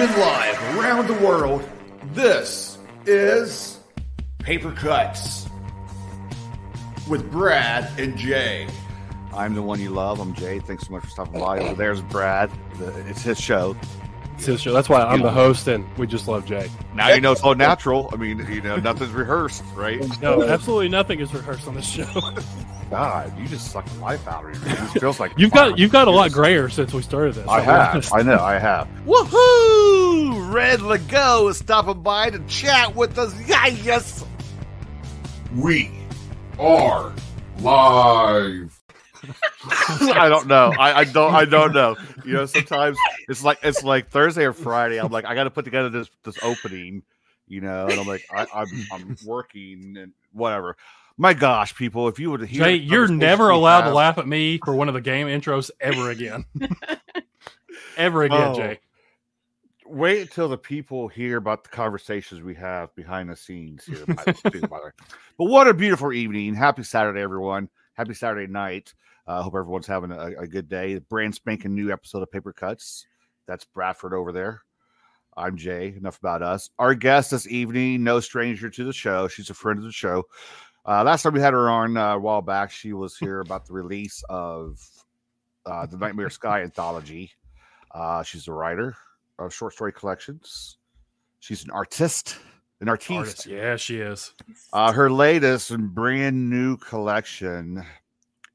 Streaming live around the world, this is Paper Cuts with Brad and Jay. I'm the one you love. I'm Jay. Thanks so much for stopping by. Over there's Brad. The- It's his show. It's his show. That's why I'm the host, and we just love Jay. Now you know it's all natural. I mean, you know, nothing's rehearsed, right? No, absolutely nothing is rehearsed on this show. God, you just suck the life out of me. man. It feels like You've got you've got a lot grayer since we started this. I I'll have. honest. I know. I have. Woohoo! Red Lagoe is stopping by to chat with us. Yeah, yes. We are live. I don't know. I, I don't. I don't know. You know, sometimes it's like it's like Thursday or Friday. I'm like, I got to put together this this opening. You know, and I'm like, I, I'm I'm working and whatever. My gosh, people! If you would hear, Jay, you're never we allowed to laugh at me for one of the game intros ever again. ever again, Oh. Jay. Wait until the people hear about the conversations we have behind the scenes here. By the, too, by the way. But what a beautiful evening! Happy Saturday, everyone! Happy Saturday night. I uh, hope everyone's having a, a good day. Brand spanking new episode of Paper Cuts. That's Bradford over there. I'm Jay. Enough about us. Our guest this evening, no stranger to the show. She's a friend of the show. Uh, last time we had her on uh, a while back, she was here about the release of uh, the Nightmare Sky anthology. Uh, she's a writer of short story collections. She's an artist, an artiste. Artist. Yeah, she is. Uh, her latest and brand new collection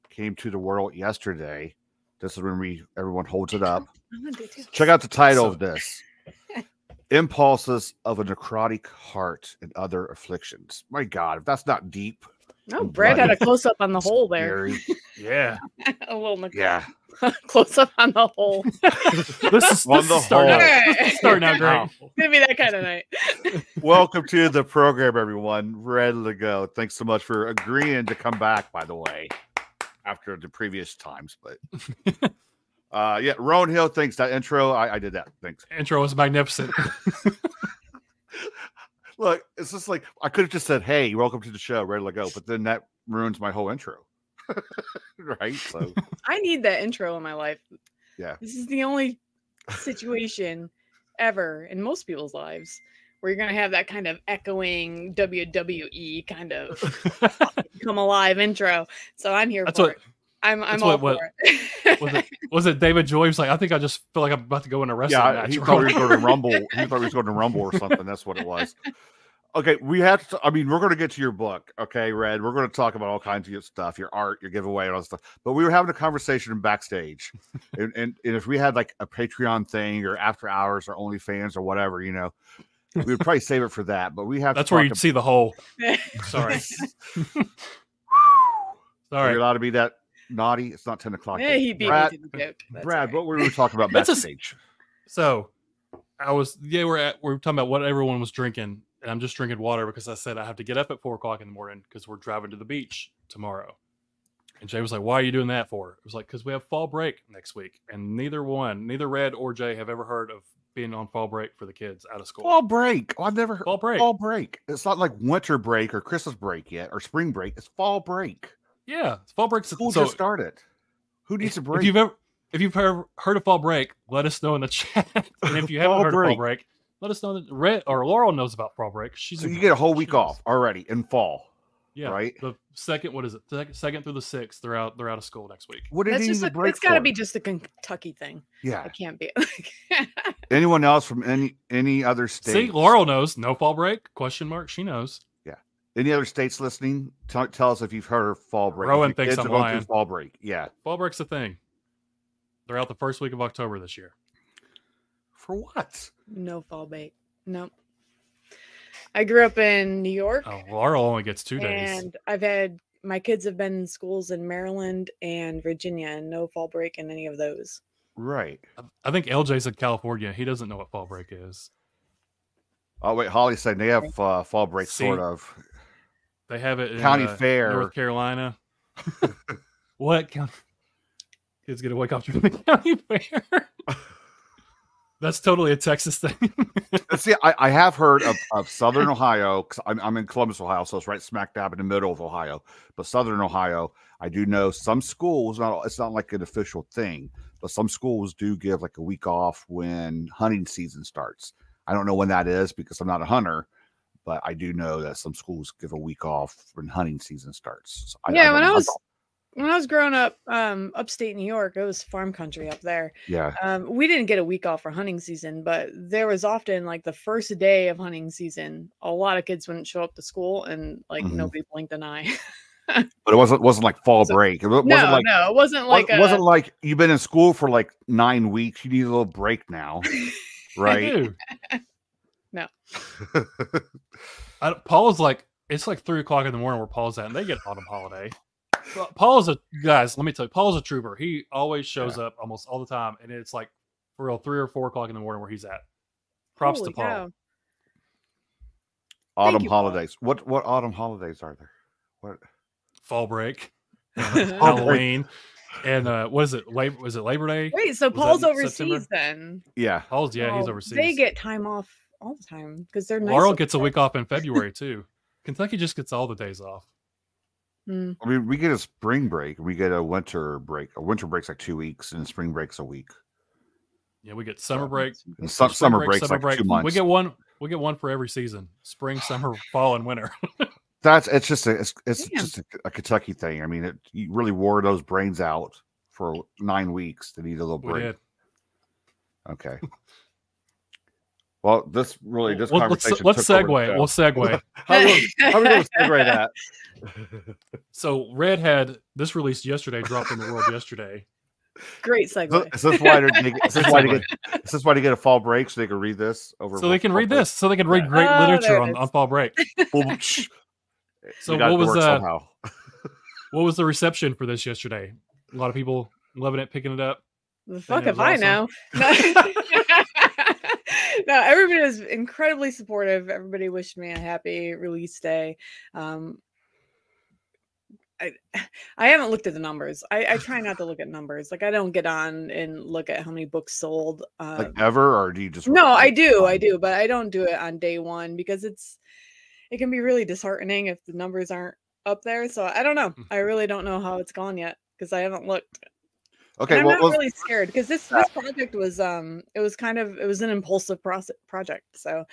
came to the world yesterday. This is when we everyone holds it up. Check out the title So- of this. Impulses of a necrotic heart and other afflictions. My God, if that's not deep, oh, No, Brad had a close up on the hole there. Yeah. a little nec- Yeah. close up on the hole. This is, On this the is starting, whole. out, this is starting out great. Gonna be that kind of night. Welcome to the program, everyone. Ready to go. Thanks so much for agreeing to come back, by the way, after the previous times. But uh yeah, Rowan Hill thinks that intro. I, I did that. Thanks. Intro was magnificent. Look, it's just like I could have just said, Hey, welcome to the show, ready to go, but then that ruins my whole intro. right? So I need that intro in my life. Yeah. This is the only situation ever in most people's lives where you're gonna have that kind of echoing WWE kind of come alive intro. So I'm here That's for what- it. I'm I'm that's all what- for it. was it was it David Joy? He was like, I think I just feel like I'm about to go in a wrestling yeah, match. he thought he was going to rumble. He thought he was going to rumble or something. That's what it was. Okay, we have to. I mean, we're going to get to your book, okay, Red. We're going to talk about all kinds of your stuff, your art, your giveaway, and all that stuff. But we were having a conversation backstage, and, and, and if we had like a Patreon thing or after hours or OnlyFans or whatever, you know, we would probably save it for that. But we have. That's to where you'd see the whole. Sorry. ab- Sorry. You're allowed to be that naughty. It's not ten o'clock. yeah, he beat Brad, me to the joke. That's Brad, all right. what were we talking about That's a- backstage? So I was yeah, we're at we we're talking about what everyone was drinking, and I'm just drinking water because I said I have to get up at four o'clock in the morning because we're driving to the beach tomorrow. And Jay was like, "Why are you doing that for?" It was like, "Cause we have fall break next week, and neither one, neither Red or Jay, have ever heard of being on fall break for the kids out of school. Fall break. Oh, I've never heard. Fall break. Fall break. It's not like winter break or Christmas break yet or spring break. It's fall break. Yeah, fall break's School so just started. Who needs a break? If you've ever if you've ever heard of fall break, let us know in the chat. and if you haven't heard break. of fall break, let us know that Red or Laurel knows about fall break. She's so you get a whole week off already in fall. Yeah, right? The second, what is it? The second through the sixth, they're out. They're out of school next week. What did That's he just need a, a break it's got to be just a Kentucky thing. Yeah. It can't be. Anyone else from any any other state? See, Laurel knows. No fall break? Question mark. She knows. Any other states listening? Tell, tell us if you've heard of fall break. Rowan thinks I'm are going through lying. Fall break. Yeah. Fall break's a thing. They're out the first week of October this year. For what? no fall break. Nope. I grew up in New York. Oh, Laurel only gets two days. and I've had my kids have been in schools in Maryland and Virginia, and no fall break in any of those. Right. I think LJ's in California. He doesn't know what fall break is. Oh wait, Holly said they have uh, fall break, sort of. They have it in County uh, fair. North Carolina. what county? Kids get a wake up during the county fair. That's totally a Texas thing. See, I, I have heard of, of Southern Ohio because I'm, I'm in Columbus, Ohio, so it's right smack dab in the middle of Ohio. But Southern Ohio, I do know some schools. Not it's not like an official thing, but some schools do give like a week off when hunting season starts. I don't know when that is because I'm not a hunter, but I do know that some schools give a week off when hunting season starts. So I, Yeah, don't when I was when I was growing up, um, upstate New York, it was farm country up there. yeah, Um, we didn't get a week off for hunting season, but there was often like the first day of hunting season, a lot of kids wouldn't show up to school, and like Mhm. nobody blinked an eye. but it wasn't wasn't like fall So- break. It wasn't no, like no, it wasn't like wasn't, a, wasn't like you've been in school for like nine weeks. You need a little break now, right? Dude, No. I, Paul's like it's like three o'clock in the morning where Paul's at, and they get autumn holiday. Well, Paul's a guys. Let me tell you, Paul's a trooper. He always shows up almost all the time, and it's like for real three or four o'clock in the morning where he's at. Props Holy to Paul. cow. autumn you, Paul. holidays. What what autumn holidays are there? What Fall break, break. Halloween, and uh, what is it? Labor was it Labor Day? Wait, so Was Paul's overseas September? then? yeah. Paul's yeah, he's overseas. They get time off all the time because they're nice. Laurel over gets a week off in February too. Kentucky just gets all the days off. Mm. I mean, we get a spring break, we get a winter break. A winter break's like two weeks, and spring break's a week. Yeah, we get summer break, And some, spring summer break, break's summer like two break. months. We get one. We get one for every season: spring, summer, fall, and winter. That's it's just a it's, it's Damn. just a, a Kentucky thing. I mean, it, you really wore those brains out for nine weeks to need a little break. Okay. Well, this really this Well, let's conversation. let's took over the segue. show. We'll segue. how we how we gonna segue that? So Red had this released yesterday, dropped in the world yesterday. Great Is this- segue. Is this why they're is this why they get is this why they get a fall break so they can read this over? So they can read break? this. So they can read Yeah. great Oh, literature on, on fall break. So We got it what was work uh, what was the reception for this yesterday? A lot of people loving it, picking it up. The fuck it if was I awesome. know. No. everybody was incredibly supportive. Everybody wished me a happy release day. Um, I I haven't looked at the numbers. I, I try not to look at numbers. Like I don't get on and look at how many books sold. Uh, Like ever, or do you just? no, I do, I um, do, but I don't do it on day one because it's it can be really disheartening if the numbers aren't up there. So I don't know. Mm. I really don't know how it's gone yet because I haven't looked. Okay, And I'm well, not let's- really scared because this this project was um it was kind of it was an impulsive process project. So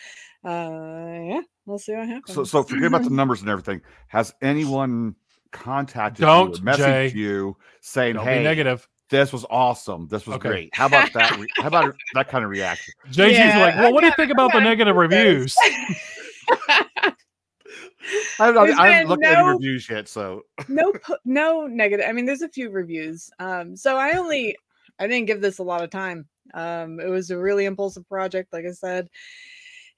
uh yeah, we'll see what happens. so so forget about the numbers and everything. Has anyone contacted Don't, you, or messaged Jay. you saying, Don't "Hey, be negative. this was awesome. This was Okay. great." How about that? re- how about that kind of reaction? JG's Yeah, like, well, I what do you think about the negative reviews? I haven't, I haven't been looked at any reviews yet, so no no negative. I mean, there's a few reviews. Um, so I only I didn't give this a lot of time. Um, it was a really impulsive project, like I said,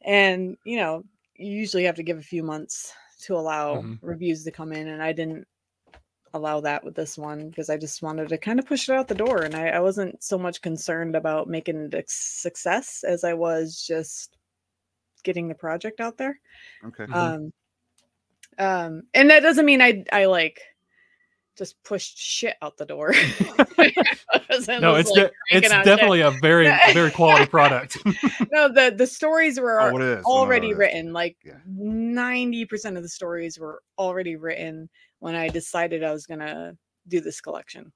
and you know, you usually have to give a few months to allow Mhm. reviews to come in, and I didn't allow that with this one because I just wanted to kind of push it out the door, and I, I wasn't so much concerned about making it a success as I was just getting the project out there okay. Mhm. um um and that doesn't mean i i like just pushed shit out the door no, it's like, de- it's cranking out shit. definitely a very very quality product. no the the stories were Oh, what already Oh, written like Yeah. 90% of the stories were already written when i decided i was gonna do this collection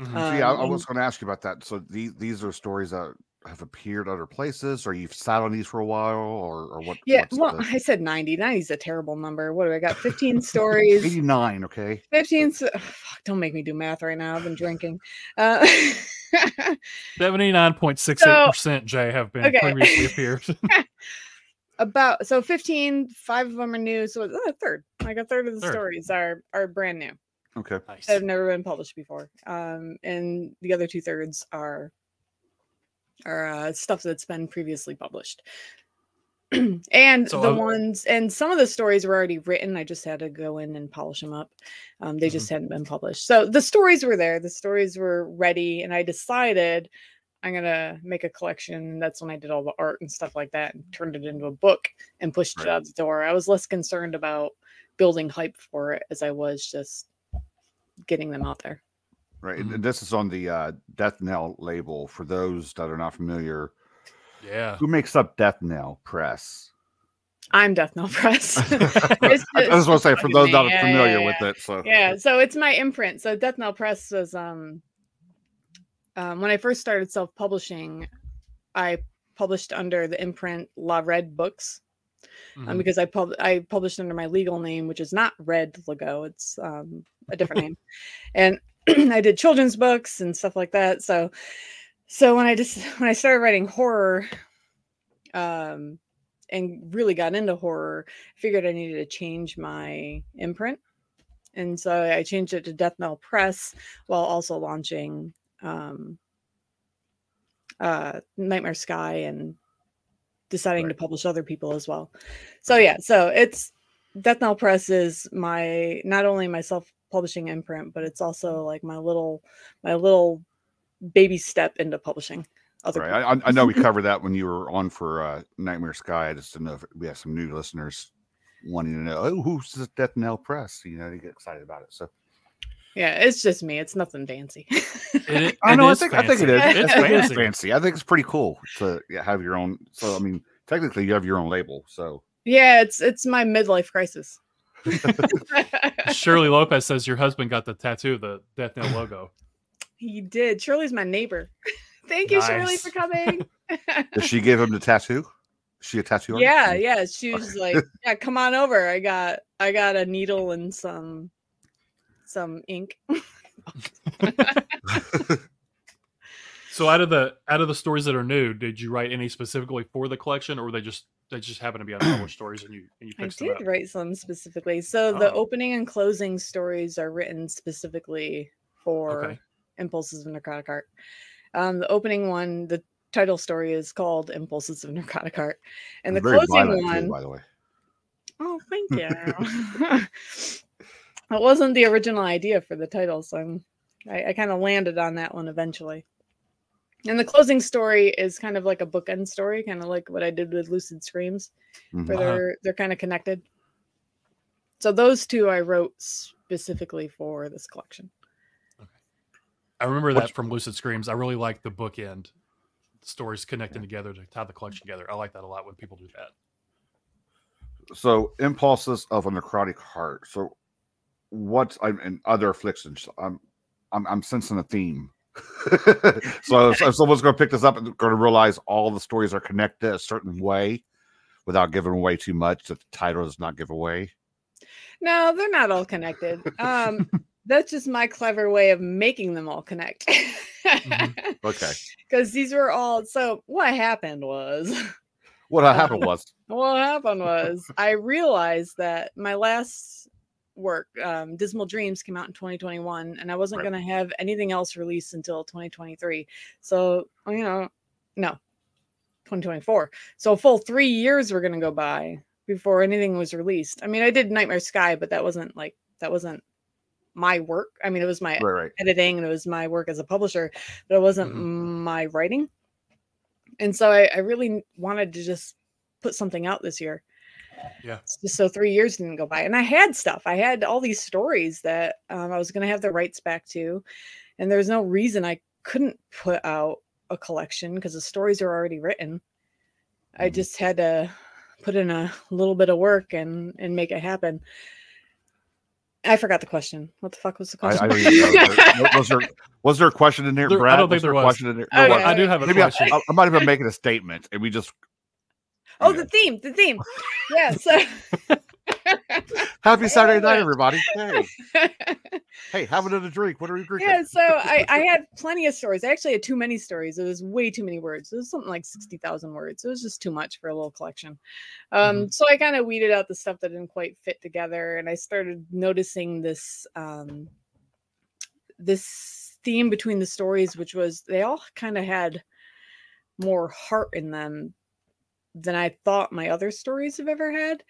Mhm. See, I, I Um, was going to ask you about that. So these these are stories that have appeared other places, or you've sat on these for a while, or or what? yeah well the- i said 90 90 is a terrible number what do i got 15 stories 89, okay. 15 s- ugh, fuck, don't make me do math right now i've been drinking uh Seventy nine point six eight percent Jay have been Okay. previously appeared. about so 15 five of them are new so it's a third like a third of the Third. stories are are brand new Okay. nice. that have never been published before um and the other two thirds are are uh, stuff that's been previously published. And So, the uh, ones and some of the stories were already written i just had to go in and polish them up. Um, they Mm-hmm. just hadn't been published. So the stories were there the stories were ready and i decided i'm gonna make a collection. That's when i did all the art and stuff like that and turned it into a book and pushed Right. it out the door. I was less concerned about building hype for it as i was just getting them out there Right. and- Mhm. And this is on the uh, Death Knell label. For those that are not familiar, Yeah. Who makes up Death Knell Press? I'm Death Knell Press. I It's just want to say for those me. not Yeah, familiar yeah, with it. So yeah so it's my imprint so death knell press was um um when i first started self-publishing i published under the imprint la red books um, Mhm. because i pub- i published under my legal name which is not Red Lagoe it's um a different name and i did children's books and stuff like that. So so when i just when i started writing horror um and really got into horror I figured i needed to change my imprint. And so I changed it to Death Knell Press while also launching um, uh, Nightmare Sky and deciding to publish other people as well. So yeah, so it's Death Knell Press is my not only my self-publishing imprint, but it's also like my little my little baby step into publishing other right. I, I- I know we covered that when you were on for uh, Nightmare Sky. I just didn't know if we have some new listeners wanting to know, oh, who's this Death Knell Press? You know, they get excited about it. So Yeah, it's just me. It's nothing fancy. It, I know. I is think I think it is. It's, It's fancy. fancy. I think it's pretty cool to have your own. So I mean, technically, you have your own label. So yeah, it's it's my midlife crisis. Shirley Lopez says your husband got the tattoo of the Death Knell logo. He did. Shirley's my neighbor. Thank you, Shirley, for coming. does she give him the tattoo? Is she a tattoo artist? yeah, yeah. She was like, "Yeah, come on over. I got, I got a needle and some, some ink." So out of the out of the stories that are new, did you write any specifically for the collection, or were they just they just happen to be unpublished stories and you and you I fixed them did up? write some specifically. So the Oh. opening and closing stories are written specifically for Okay. Impulses of Necrotic Heart. Um, the opening one, the title story is called Impulses of Necrotic Heart, and the Very closing violent, too, one. by the way. Oh, thank you. that wasn't the original idea for the title, so I'm, I, I kind of landed on that one eventually. And the closing story is kind of like a bookend story, kind of like what I did with Lucid Screams, Mhm. where Uh-huh. they're they're kind of connected. So those two I wrote specifically for this collection. Okay. I remember that from Lucid Screams. I really like the bookend stories connecting together to tie the collection together. I like that a lot when people do that. So impulses of a necrotic heart. So what's I'm and other afflictions. I'm I'm I'm sensing a theme. so if, if someone's going to pick this up and going to realize all the stories are connected a certain way, without giving away too much, that the title does not give away. No, they're not all connected. Um, that's just my clever way of making them all connect. Mhm. Okay. Because these were all. So what happened was. What happened was what happened was I realized that my last work, um, Dismal Dreams, came out in 2021, and I wasn't Right. going to have anything else released until 2023. So, you know, no, 2024. So, a full three years were going to go by before anything was released. I mean, I did Nightmare Sky, but that wasn't like, that wasn't my work. I mean, it was my right, right. editing and it was my work as a publisher, but it wasn't Mhm. my writing. And so I, I really wanted to just put something out this year. Yeah. So three years didn't go by. And I had stuff. I had all these stories that um, I was going to have the rights back to. And there's no reason I couldn't put out a collection because the stories are already written. I Mhm. just had to put in a little bit of work and and make it happen. I forgot the question. What the fuck was the question? I don't. Was there- was there was there a question in there, There- I Brad? don't think there there a was. question in there? Okay. I do have a Maybe question. I, I might have been making a statement, and we just. Oh, Yeah. the theme, the theme. Yeah. So Happy Saturday night, everybody! Hey, hey, have another drink. What are we drinking? yeah, so I, I had plenty of stories. I actually had too many stories. It was way too many words. It was something like 60,000 words. It was just too much for a little collection. Um, So I kind of weeded out the stuff that didn't quite fit together. And I started noticing this um, this theme between the stories, which was they all kind of had more heart in them than I thought my other stories have ever had.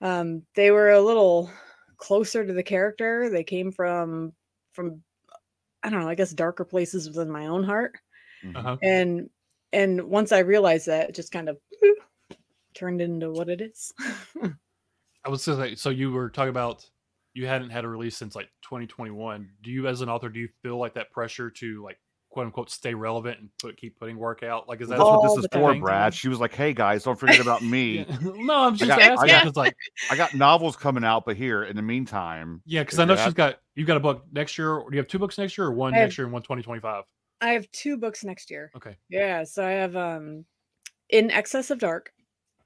Um, they were a little closer to the character. They came from from I don't know, I guess darker places within my own heart. Mhm. Uh-huh. And and once I realized that, it just kind of turned into what it is. I was gonna say, so you were talking about you hadn't had a release since like 2021. Do you, as an author, do you feel like that pressure to like quote unquote stay relevant and put keep putting work out? Like, is that That's what this is for. Brad. She was like, "Hey guys, don't forget about me. Yeah. no, I'm just got- I asking. got- like, I got novels coming out, but here in the meantime, yeah, because I know that- she's got you've got a book next year. Or do you have two books next year, or one I have- next year and one 2025? I have two books next year. Okay. Yeah, so I have um In Excess of Dark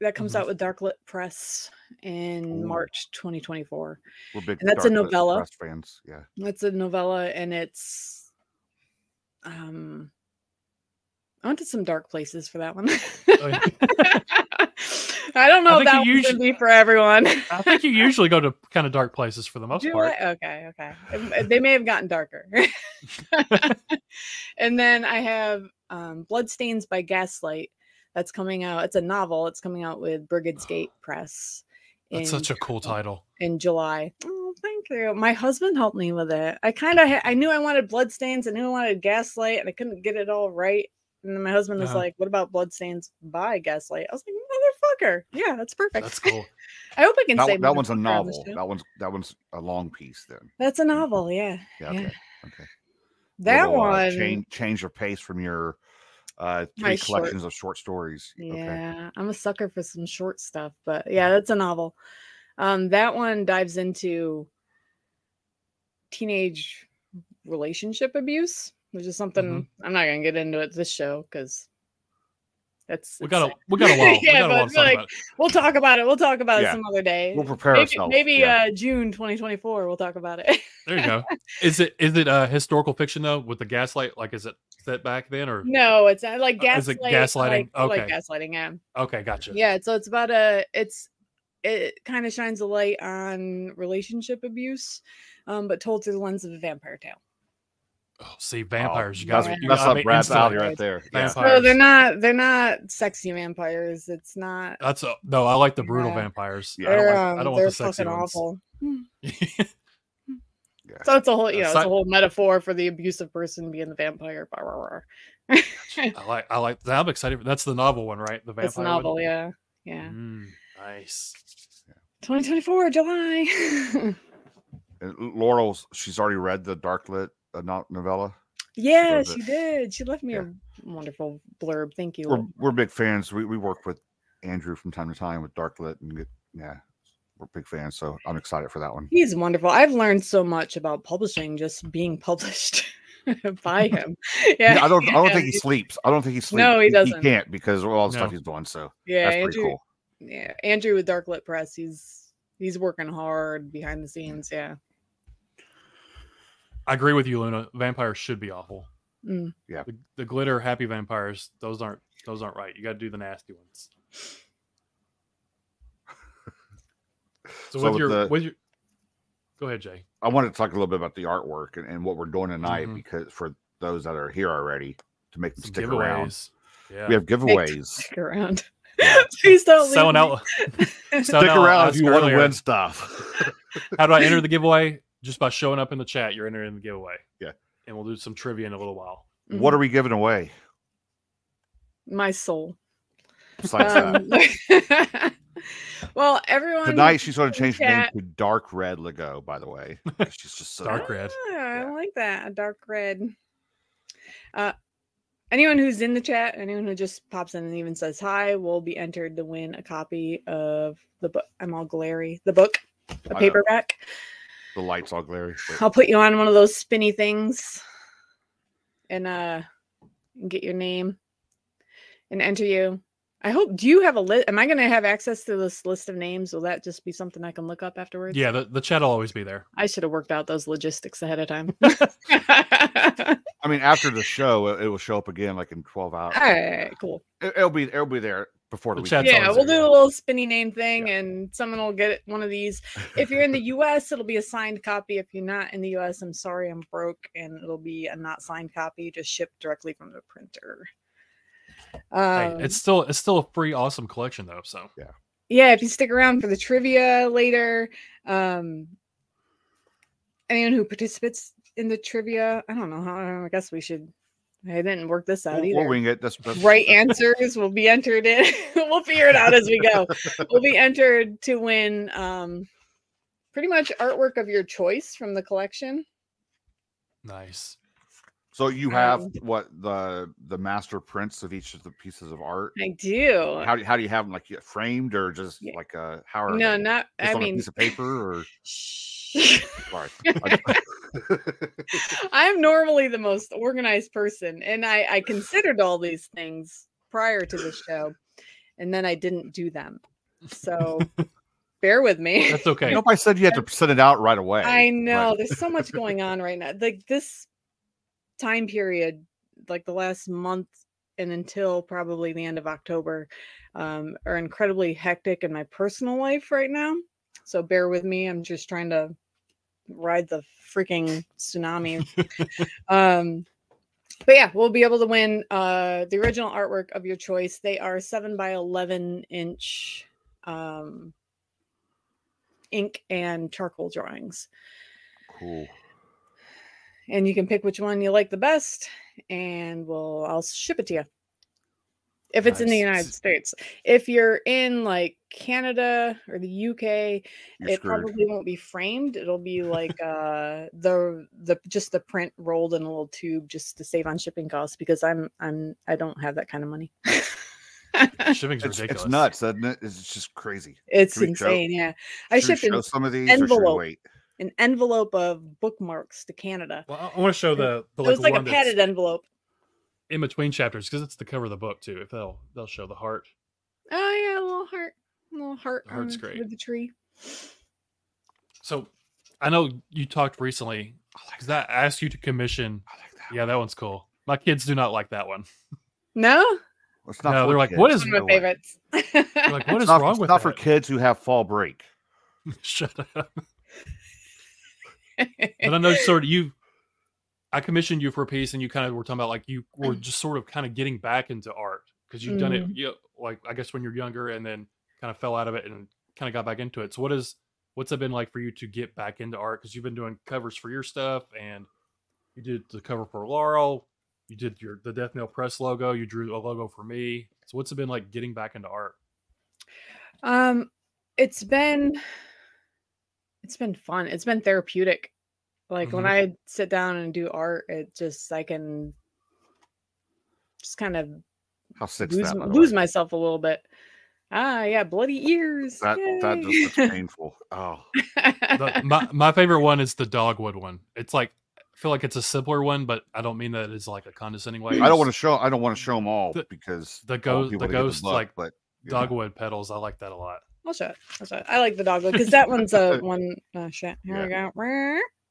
that comes Mhm. out with Darklit Press in Ooh. March 2024. we're big. And that's a Darklit novella. Press fans. Yeah, It's a novella and it's um I went to some dark places for that one. Oh, yeah. I don't know I if that you one's usu- be for everyone. I think you usually go to kind of dark places for the most Do part. I? Okay, okay. They may have gotten darker. and then I have um, Bloodstains by Gaslight. That's coming out. It's a novel. It's coming out with Brigids Gate Press. That's such a cool title. in July. Oh, thank you. My husband helped me with it. I kind of ha- I knew I wanted Bloodstains. I knew I wanted Gaslight, and I couldn't get it all right. And then my husband was Uh-huh. like, "What about Bloodstains by Gaslight?" I was like, "Motherfucker, yeah, that's perfect." That's cool. I hope I can that, say that one's a motherfucker on novel. That one's that one's a long piece. Then That's a novel, yeah. yeah, Yeah. okay, okay. That Little, uh, one, change change your pace from your uh My three short- collections of short stories. Okay. Yeah, I'm a sucker for some short stuff, but yeah, that's a novel. Um, that one dives into teenage relationship abuse, which is something I'm not gonna get into it this show because that's We it's got a we got a while. we Yeah, got a but to talk like, about it. we'll talk about it. We'll talk about Yeah. it some other day. We'll prepare maybe ourselves. maybe yeah. uh June 2024. We'll talk about it. There you go. Is it is it uh historical fiction though with the gaslight? Like is it set back then or no, it's not like Uh, is it gaslighting? Like, like Okay. gaslighting. Yeah. okay, gotcha. Yeah, so it's about a it's it kind of shines a light on relationship abuse, um, but told through the lens of a vampire tale. Oh, see, vampires. you got that's, me. You that's got up me Brad's instantly. alley right there. Yeah. Vampire. So they're not they're not sexy vampires. It's not. That's a, no. I like the brutal Yeah. vampires. Yeah, I don't they're like. um, I don't they're want the sexy ones. awful. Yeah. So it's a whole you know it's a whole metaphor for the abusive person being the vampire. Bah, rah, rah. I like. I like. I'm excited. For, that's the novel one, right? The vampire. It's novel, one? yeah, yeah. Mm, nice. 2024 July. And Laurel's she's already read the Darklit no- novella. yeah, loves she did. She left me Yeah. a wonderful blurb. Thank you. We're we're big fans. We we work with Andrew from time to time with Darklit and get, yeah, we're big fans. So I'm excited for that one. He's wonderful. I've learned so much about publishing just being published by him. Yeah, Yeah, I don't I don't yeah, think he sleeps. I don't think he sleeps. No, he He, doesn't. He, can't because of all the stuff he's doing. So Yeah, that's pretty Andrew. cool. Yeah, Andrew with Darklit Press. He's he's working hard behind the scenes. Yeah. I agree with you, Luna. Vampires should be awful. Mm. The, the glitter happy vampires. Those aren't. Those aren't right. You got to do the nasty ones. So, So with with your the- with your. Go ahead, Jay. I wanted to talk a little bit about the artwork and, and what we're doing tonight Mhm. because for those that are here already to make them Some stick around. Yeah. We have giveaways. Stick around. Please don't leave selling out. Stick around if asked you want to win stuff. How do I enter the giveaway? Just by showing up in the chat, you're entering the giveaway. Yeah. And we'll do some trivia in a little while. what are we giving away? my soul? Besides that? Um, well, everyone Tonight she's going to change her name to Dark Red Lagoe. By the way, she's just so Dark red. Ah, I Yeah. like that. A dark red. Uh anyone who's in the chat, anyone who just pops in and even says hi will be entered to win a copy of the book. I'm all glary. The book, I a know. paperback. The lights all glary. but- I'll put you on one of those spinny things and uh get your name and enter you. I hope do you have a list? Am I gonna have access to this list of names? Will that just be something I can look up afterwards? Yeah, the, the chat will always be there. I should have worked out those logistics ahead of time. I mean, after the show, it, it will show up again like in 12 hours. All right, cool. It, will be it'll be there before the, The weekend. yeah, we'll there, do a little spinny name thing, and someone will get one of these. If you're in the U.S., it'll be a signed copy. If you're not in the U.S., I'm sorry, I'm broke, and it'll be a not signed copy, just shipped directly from the printer. Hey, Um, it's still it's still a free awesome collection though. So yeah, yeah, if you stick around for the trivia later, um, anyone who participates in the trivia, I don't know how. I guess we should. I didn't work this out We'll, either. we'll wing it. That's, that's right answers will be entered in. we'll figure it out as we go. we'll be entered to win um pretty much artwork of your choice from the collection. nice. So you have Um, what the the master prints of each of the pieces of art. I do. How do how do you have them like framed or just Yeah. like uh how are no, they? not. Just I on a mean, piece of paper or sorry. I- I'm normally the most organized person, and I, I considered all these things prior to the show, and then I didn't do them. So bear with me. That's okay. Nobody said you had to send it out right away. I know but- there's so much going on right now. Like this time period, like the last month and until probably the end of October, um, are incredibly hectic in my personal life right now. So bear with me. I'm just trying to ride the freaking tsunami. um, but yeah, we'll be able to win uh, the original artwork of your choice. They are seven by eleven inch um, ink and charcoal drawings cool. and you can pick which one you like the best and we'll i'll ship it to you if it's in the united states if you're in like canada or the uk You're it screwed. probably won't be framed it'll be like uh the the just the print rolled in a little tube just to save on shipping costs because i'm i'm i don't have that kind of money Shipping's It's, ridiculous. it's nuts, isn't it? It's just crazy. it's Can we show- insane yeah i Should we shipped show some of these. or envelope. wait? an envelope of bookmarks to canada Well, I, want to show the, the it was like a padded envelope in between chapters because it's the cover of the book too. If they'll they'll show the heart. Oh yeah, a little heart, a little heart. The heart's on- great. with the tree. So I know you talked recently because that I asked you to commission. I like that. Yeah, that one's cool. My kids do not like that one. No. It's not No, for they're like, kids. what is- one of my way. favorites. Like, what It's is not, wrong it's with not for kids who have fall break. Shut up. But I know sort of you. I commissioned you for a piece, and you kind of were talking about like you were just sort of kind of getting back into art because you've done it, Mhm. you know, like I guess when you're younger, and then kind of fell out of it and kind of got back into it. So what is what's it been like for you to get back into art? Because you've been doing covers for your stuff, and you did the cover for Laurel. You did your the Death Knell Press logo. You drew a logo for me. So what's it been like getting back into art? um, it's been, it's been fun. It's been therapeutic. Like when Mhm. I sit down and do art, it just I can just kind of How sick's lose that? lose myself a little bit. Ah, yeah, bloody ears. That that just looks painful. Oh, The, my my favorite one is the dogwood one. It's like I feel like it's a simpler one, but I don't mean that as like a condescending way. I don't want to show. I don't want to show them all The- because the ghost- the ghost, look, like, but you know. dogwood petals. I like that a lot. I'll show it. I'll show it. I like the dogwood because that one's a one. Oh shit! Here we go.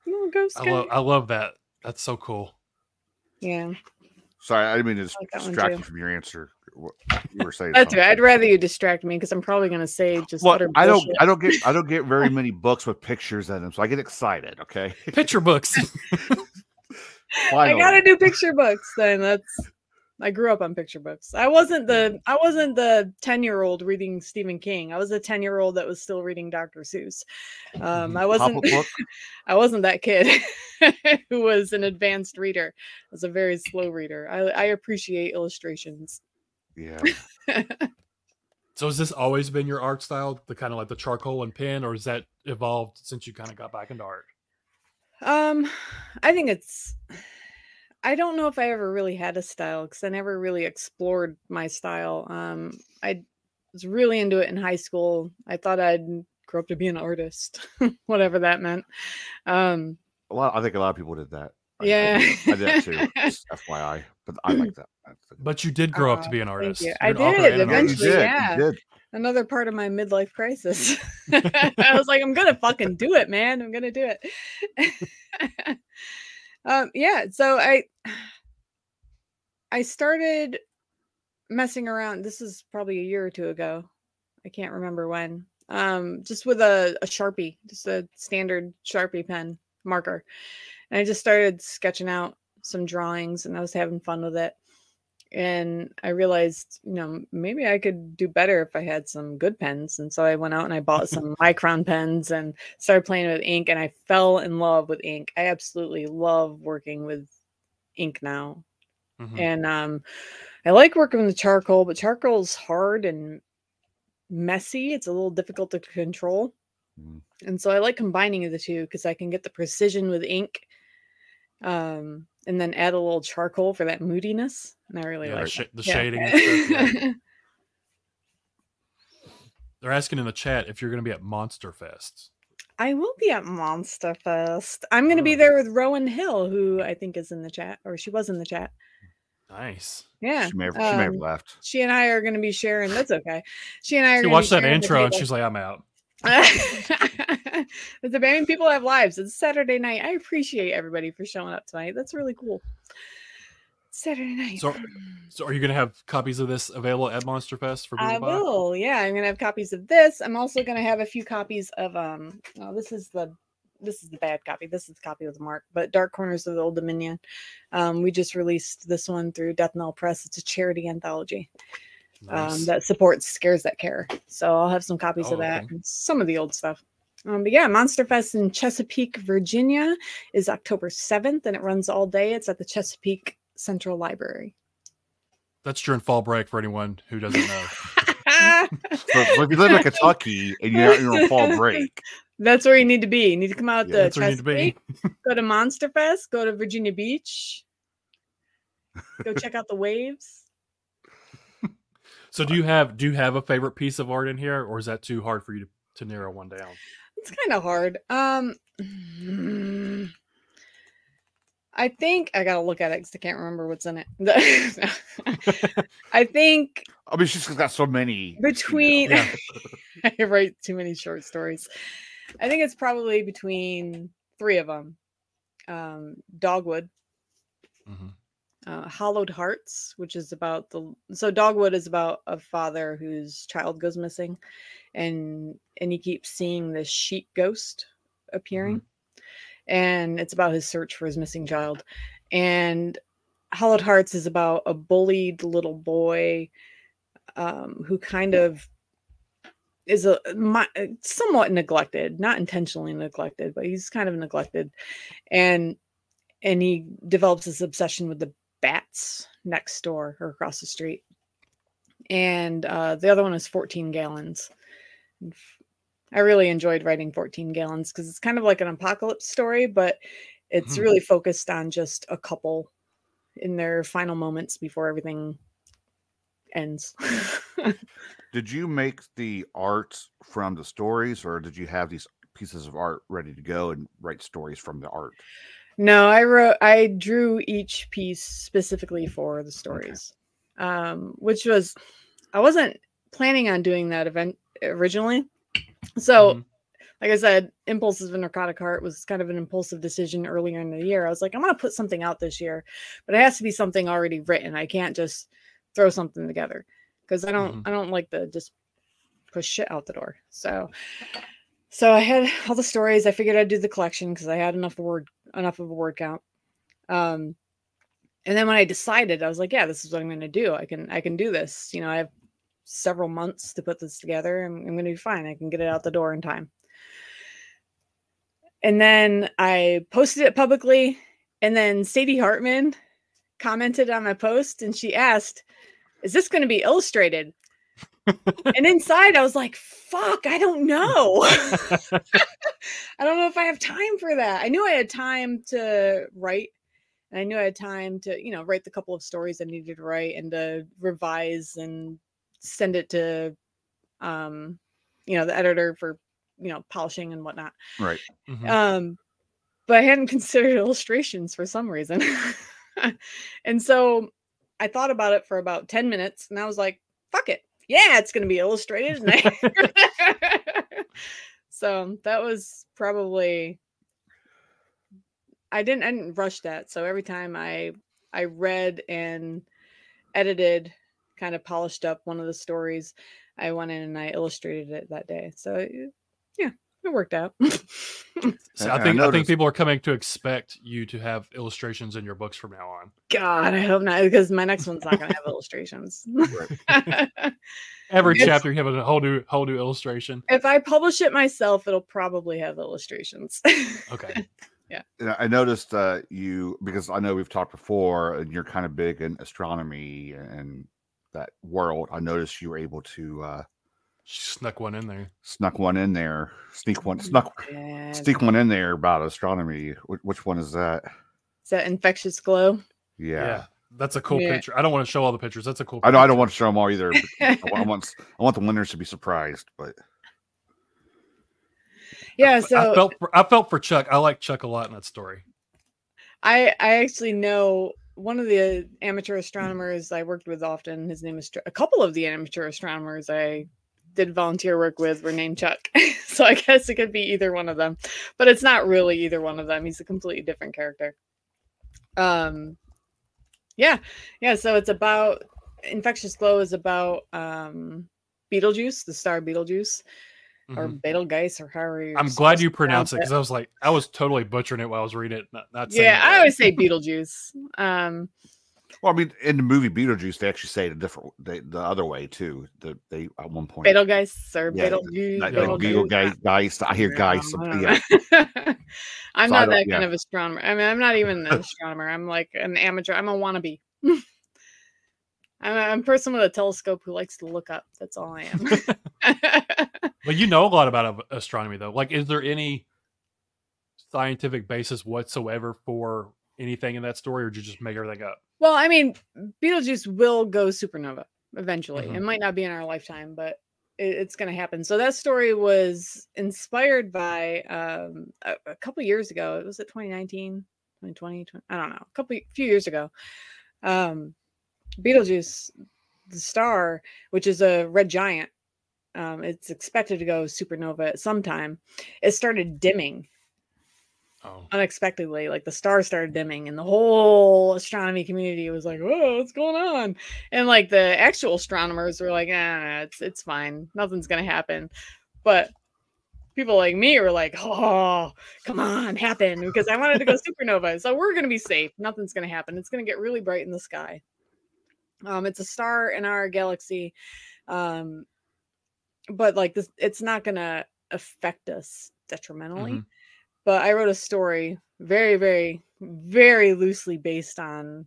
Little ghost I guy. love I love that. That's so cool. Yeah, Sorry, I didn't mean to like distract you from your answer. What- You were saying that's right. I'd rather you distract me because I'm probably gonna say just Well, utter I don't. I don't get. I don't get very many books with pictures in them, so I get excited. Okay. Picture books. I gotta do picture books. Then that's. I grew up on picture books. I wasn't the. I wasn't the ten year old reading Stephen King. I was a ten year old that was still reading Dr. Seuss. Um, I wasn't. Book? I wasn't that kid who was an advanced reader. I was a very slow reader. I, I appreciate illustrations. Yeah. so has this always been your art style, the kind of like the charcoal and pen, or has that evolved since you kind of got back into art? Um, I think it's. I don't know if I ever really had a style because I never really explored my style. Um, I was really into it in high school. I thought I'd grow up to be an artist, whatever that meant. Um, A lot. I think a lot of people did that. I- I Yeah. did- I did, too. just FYI, but I like that. But you did grow up to be an artist. you. I an did, and an Yeah, you eventually, did. yeah. You did. another part of my midlife crisis. I was like, I'm gonna fucking do it, man. I'm gonna do it. um, yeah. So I I started messing around. This is probably a year or two ago. I can't remember when. Um, just with a, a sharpie, just a standard sharpie pen marker, and I just started sketching out some drawings, and I was having fun with it and I realized, you know, maybe I could do better if I had some good pens. And so I went out and I bought some micron pens and started playing with ink and I fell in love with ink. I absolutely love working with ink now. Mhm. And um I like working with charcoal, but charcoal's hard and messy. It's a little difficult to control. Mm. And so I like combining the two because I can get the precision with ink Um, and then add a little charcoal for that moodiness. And I really Yeah, like sh- the Yeah. shading. And stuff, yeah. They're asking in the chat if you're going to be at Monster Fest. I will be at Monster Fest. I'm going to be Oh. there with Rowan Hill, who I think is in the chat, or she was in the chat. Nice. Yeah. She may have, she may have um, left. She and I are going to be sharing. That's okay. She and I are She watched that be sharing the intro and she's like, I'm out. it's a I mean, people have lives. It's Saturday night. I appreciate everybody for showing up tonight. That's really cool. Saturday night. So- So, are you going to have copies of this available at Monster Fest for people I to will. Yeah, I'm gonna have copies of this. I'm also gonna have a few copies of um. Oh, this is the this is the bad copy. This is the copy with the mark. But Dark Corners of the Old Dominion. Um, we just released this one through Death Knell Press. It's a charity anthology um, that supports Scares That Care. So I'll have some copies Oh, of that okay. and some of the old stuff. Um, but yeah, Monster Fest in Chesapeake, Virginia is October 7th and it runs all day. It's at the Chesapeake Central Library. That's during fall break for anyone who doesn't know. But, but if you live in Kentucky and you're, you're on fall break, That's where you need to be. You need to come out Yeah, to That's where you need to. Chesapeake, go to Monster Fest, go to Virginia Beach, go check out the waves. So, do you have do you have a favorite piece of art in here, or is that too hard for you to, to narrow one down? It's kind of hard. Um, I think I gotta look at it because I can't remember what's in it. I think I mean, she's got so many. you know. between Yeah. I write too many short stories. I think it's probably between three of them. Um, Dogwood, Mhm. Uh, Hollowed Hearts, which is about the so Dogwood is about a father whose child goes missing, and and he keeps seeing this sheep ghost appearing, and it's about his search for his missing child, and Hollowed Hearts is about a bullied little boy, um, who kind of is a mi- somewhat neglected, not intentionally neglected, but he's kind of neglected, and and he develops this obsession with the bats next door or across the street. And uh, the other one is 14 gallons. I really enjoyed writing 14 gallons because it's kind of like an apocalypse story, but it's Mhm. really focused on just a couple in their final moments before everything ends. Did you make the art from the stories, or did you have these pieces of art ready to go and write stories from the art? No, I wrote I drew each piece specifically for the stories. Um which was I wasn't planning on doing that event originally. So, Mhm. like I said, Impulses of a Necrotic Heart was kind of an impulsive decision earlier in the year. I was like, I'm going to put something out this year, but it has to be something already written. I can't just throw something together because I don't I don't like to just push shit out the door. So so I had all the stories. I figured I'd do the collection because I had enough word enough of a word count. Um and then when I decided, I was like, yeah, this is what I'm going to do. I can I can do this. You know, I have several months to put this together. I'm, I'm going to be fine. I can get it out the door in time. And then I posted it publicly. And then Sadie Hartmann commented on my post and she asked, Is this going to be illustrated? And inside, I was like, Fuck, I don't know. I don't know if I have time for that. I knew I had time to write. And I knew I had time to, you know, write the couple of stories I needed to write and to revise and send it to um, you know, the editor for, you know, polishing and whatnot. Right. Mhm. Um, but I hadn't considered illustrations for some reason. and so I thought about it for about 10 minutes and I was like, fuck it. Yeah, it's going to be illustrated. So that was probably, I didn't, I didn't rush that. So every time I, I read and edited, kind of polished up one of the stories, I went in and I illustrated it that day. So yeah, it worked out. So I I think I think people are coming to expect you to have illustrations in your books from now on. God, I hope not, because my next one's not going to have illustrations. Every It's- chapter you have a whole new whole new illustration. if I publish it myself, it'll probably have illustrations. Okay. Yeah. I- I noticed uh, you because I know we've talked before, and you're kind of big in astronomy and that world. I noticed you were able to uh, Snuck one in there. snuck one in there, sneak one, snuck, Bad. sneak one in there about astronomy. Which, which one is that? Is that infectious glow? Yeah. That's a cool Yeah. picture. I don't want to show all the pictures. That's a cool. I know I don't want to show them all either. I want, I want I want the winners to be surprised, but Yeah, I so felt for, I felt for Chuck. I like Chuck a lot in that story. I I actually know one of the amateur astronomers I worked with often. His name is a couple of the amateur astronomers I did volunteer work with were named Chuck. so I guess it could be either one of them, but it's not really either one of them. He's a completely different character. Um, yeah, yeah. So it's about infectious glow is about um Beetlejuice, the star Beetlejuice, or Mhm. Betelgeuse, or however. you're I'm glad you pronounce it because I was like, I was totally butchering it while I was reading it. Not, not Yeah, I always say Beetlejuice. Um, well, I mean, in the movie Beetlejuice, they actually say it a different they, the other way too. The, they at one point Betelgeuse or Yeah, Betelgeuse. like, Yeah, like Beetle guys. I hear guys. I yeah. Uh-huh. I'm So not that yeah. kind of astronomer. I mean, I'm not even an astronomer. I'm like an amateur. I'm a wannabe. I'm a, I'm a person with a telescope who likes to look up. That's all I am. But you know a lot about uh, astronomy, though. Like, is there any scientific basis whatsoever for anything in that story, or did you just make everything up? well, I mean, Betelgeuse will go supernova eventually. Mhm. It might not be in our lifetime, but it, it's going to happen. So that story was inspired by um, a, a couple years ago. It was it 2019, 2020, 20, I don't know, a couple few years ago. Um, Betelgeuse, the star, which is a red giant, um, it's expected to go supernova at some time. It started dimming Oh, unexpectedly like the stars started dimming and the whole astronomy community was like "Whoa, what's going on? And like the actual astronomers were like ah, it's it's fine. Nothing's gonna happen. But people like me were like oh come on happen because i wanted to go supernova so we're gonna be safe. Nothing's gonna happen. It's gonna get really bright in the sky. Um it's a star in our galaxy um but like this it's not gonna affect us detrimentally. Mhm. But I wrote a story very, very, very loosely based on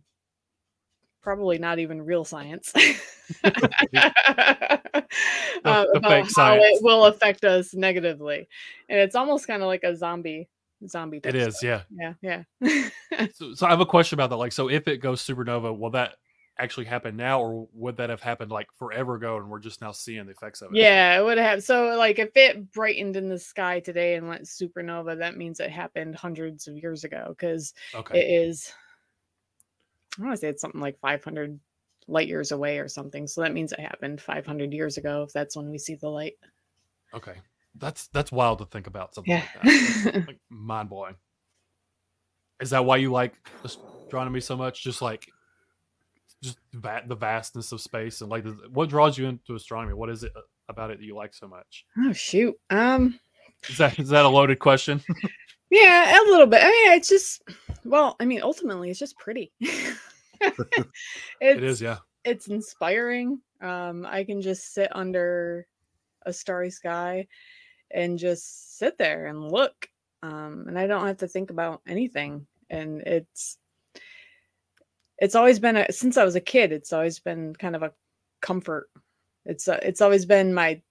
probably not even real science uh, about how science. it will affect us negatively, and it's almost kind of like a zombie zombie. It is, story. Yeah. Yeah, yeah. So, so I have a question about that. Like, so if it goes supernova, will that actually happen now, or would that have happened like forever ago, and we're just now seeing the effects of it? Yeah, it would have. So, like, if it brightened in the sky today and went supernova, that means it happened hundreds of years ago because Okay. it is. I want to say it's something like 500 light years away or something. So that means it happened 500 years ago. If that's when we see the light. Okay. That's that's wild to think about something Yeah. like that. like mind blowing. Is that why you like astronomy so much? Just like just va- the vastness of space and like the, what draws you into astronomy? What is it uh, about it that you like so much? oh shoot. Um. Is that is that a loaded question? Yeah, a little bit. I mean, it's just. Well, I mean, ultimately, it's just pretty. it it's, yeah. it's inspiring. Um, I can just sit under a starry sky and just sit there and look. Um, and I don't have to think about anything. And it's it's always been a since I was a kid, it's always been kind of a comfort. It's uh, it's always been my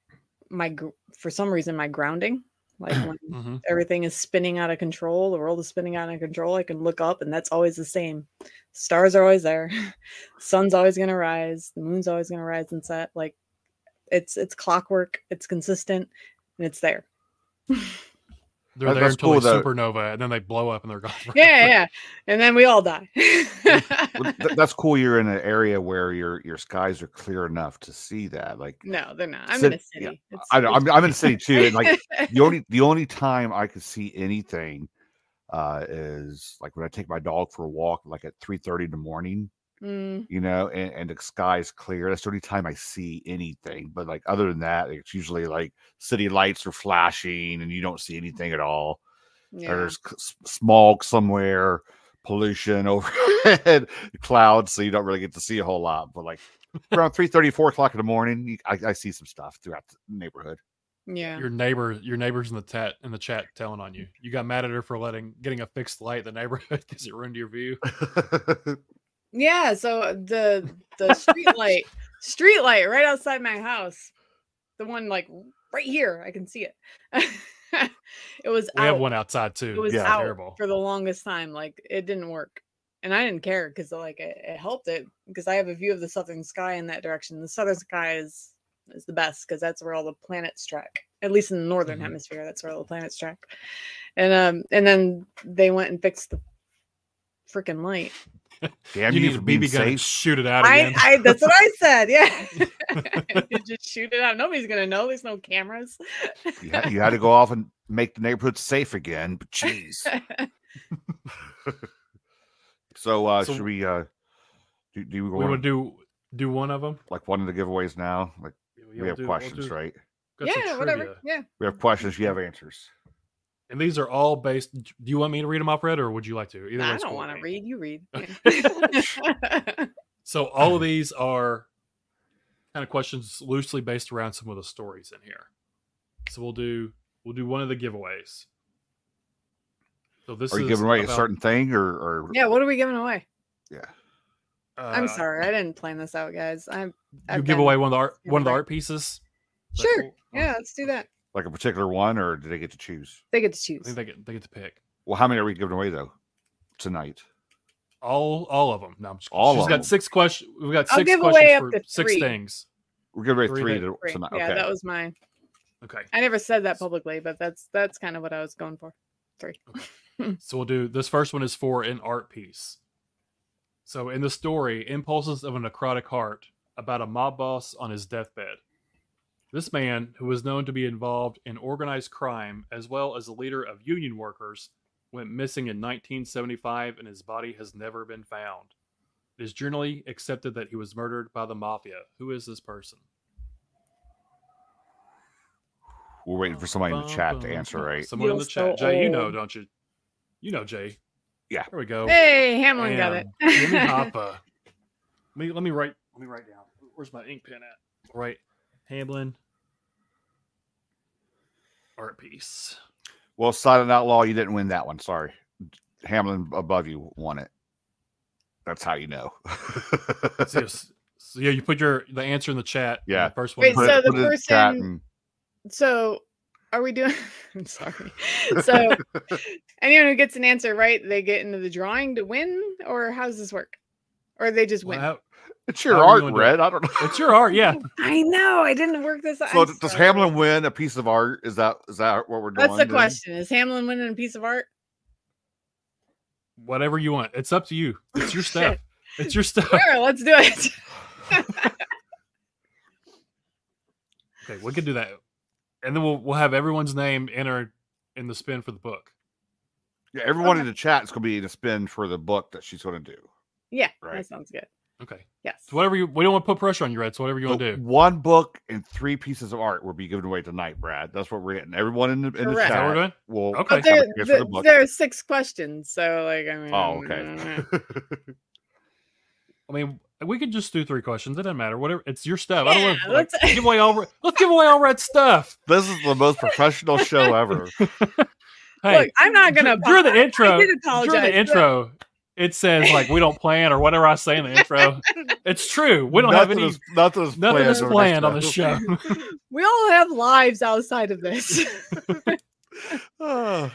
my for some reason my grounding. Like when hmm everything is spinning out of control, the world is spinning out of control, I can look up and that's always the same. Stars are always there. Sun's always going to rise, the moon's always going to rise and set. Like it's it's clockwork, it's consistent, and it's there. They're That- there until cool, they though. supernova and then they blow up and they're gone. Yeah, yeah. And then we all die. Well, th- that's cool. You're in an area where your your skies are clear enough to see that. Like no, they're not. I'm Cit- in a yeah, city. It's- I know I'm, I'm in a city too, and like the only the only time I could see anything uh is like when I take my dog for a walk, like at three thirty in the morning. Mm, you know, and, and the sky is clear. That's the only time I see anything. But like other than that, it's usually like city lights are flashing and you don't see anything at all. yeah. There's c- s- smog somewhere, pollution overhead, clouds, so you don't really get to see a whole lot. But like around 3 4 o'clock in the morning, I, I see some stuff throughout the neighborhood. yeah. Your neighbor, your neighbors in the chat in the chat telling on you. You got mad at her for letting getting a fixed light in the neighborhood because it ruined your view. Yeah, so the the street light street light right outside my house. The one like right here, I can see it. it was We out. have one outside too. It was Yeah. out terrible. for the longest time. Like it didn't work, and I didn't care because like it, it helped it because I have a view of the southern sky in that direction. The southern sky is is the best because that's where all the planets track. At least in the northern Mhm. hemisphere, that's where all the planets track. And um, and then they went and fixed the freaking light. Damn you you, need a for being BB gun safe. shoot it out I, again. I that's what I said. Yeah, just shoot it out. Nobody's gonna know. There's no cameras. You had, you had to go off and make the neighborhood safe again. But jeez. so uh So- should we uh do, do we, we want would do do one of them. like one of the giveaways now? Like we have questions, right? yeah, whatever. Yeah. We have questions, you have answers. And these are all based. Do you want me to read them off, Red, or would you like to? Either Nah, I don't cool want to read. You read. Yeah. So all of these are kind of questions loosely based around some of the stories in here. So we'll do we'll do one of the giveaways. So this Are you is giving away a certain thing or, or yeah. What are we giving away? yeah. I'm uh, sorry, I didn't plan this out, guys. I'm. You I've give away one of the art one of the art pieces. Sure. cool? Yeah, let's do that. Like a particular one, or do they get to choose? They get to I choose. think they get they get to pick Well, how many are we giving away though tonight? all all of them. No, I'm just, All she's of got them. six questions. We've got I'll six give questions away up for to six three. things. We're giving away Three three, that- to, Three. tonight. Yeah, okay. that was my. Okay. I never said that publicly, but that's that's kind of what I was going for. Three. So we'll do this first one is for an art piece. So in the story, Impulses of a Necrotic Heart about a mob boss on his deathbed. This man, who was known to be involved in organized crime as well as a leader of union workers, went missing in 1975 and his body has never been found. It is generally accepted that he was murdered by the mafia. Who is this person? We're waiting for somebody in the chat to answer, right? Someone in You're the chat. so Jay, you know, don't you? You know, Jay. Yeah. There we go. Hey, Hamlin got it. Bam. Jimmy Hoffa. Let me let me write let me write down. Where's my ink pen at? Right. Hamlin. Art piece. Well, Silent Outlaw, you didn't win that one. Sorry. Hamlin above you won it. That's how you know. So, so yeah, you put your the answer in the chat. Yeah. The first one. Wait, Put so the put it in chat person- and- So, are we doing? I'm sorry. So, anyone who gets an answer right, they get into the drawing to win, or how does this work? Or they just win? Well, it's your How are you art, gonna Red. I don't know. it's your art, yeah. I know. I didn't work this out. So I'm does sorry. Hamlin win a piece of art? Is that is that what we're doing? That's the then? question. Is Hamlin winning a piece of art? Whatever you want. It's up to you. It's your stuff. It's your stuff. Sure, let's do it. Okay, we can do that. And then we'll we'll have everyone's name entered in the spin for the book. Yeah, everyone Okay. in the chat is going to be in a spin for the book that she's going to do. yeah, Right. that sounds good. Okay. Yes. So whatever you we don't want to put pressure on you, Red. So whatever you want to do. One book and three pieces of art will be given away tonight, Brad. That's what we're getting. Everyone in the, in the Correct. Is that we're chat doing? will Okay. there, a chance for the book. there are six questions, so like I mean. Oh, okay. I mean, we could just do three questions. It doesn't matter. Whatever. It's your stuff. I don't want Yeah, to like, let's- give away all. Let's give away all red stuff. this is the most professional show ever. Hey, Look, I'm not gonna. dur- during the I- I intro. did During apologize. the intro, it says like we don't plan or whatever I say in the intro. It's true. We don't have nothing any. Is, nothing is Nothing planned, is planned on the show. We all have lives outside of this. Ah,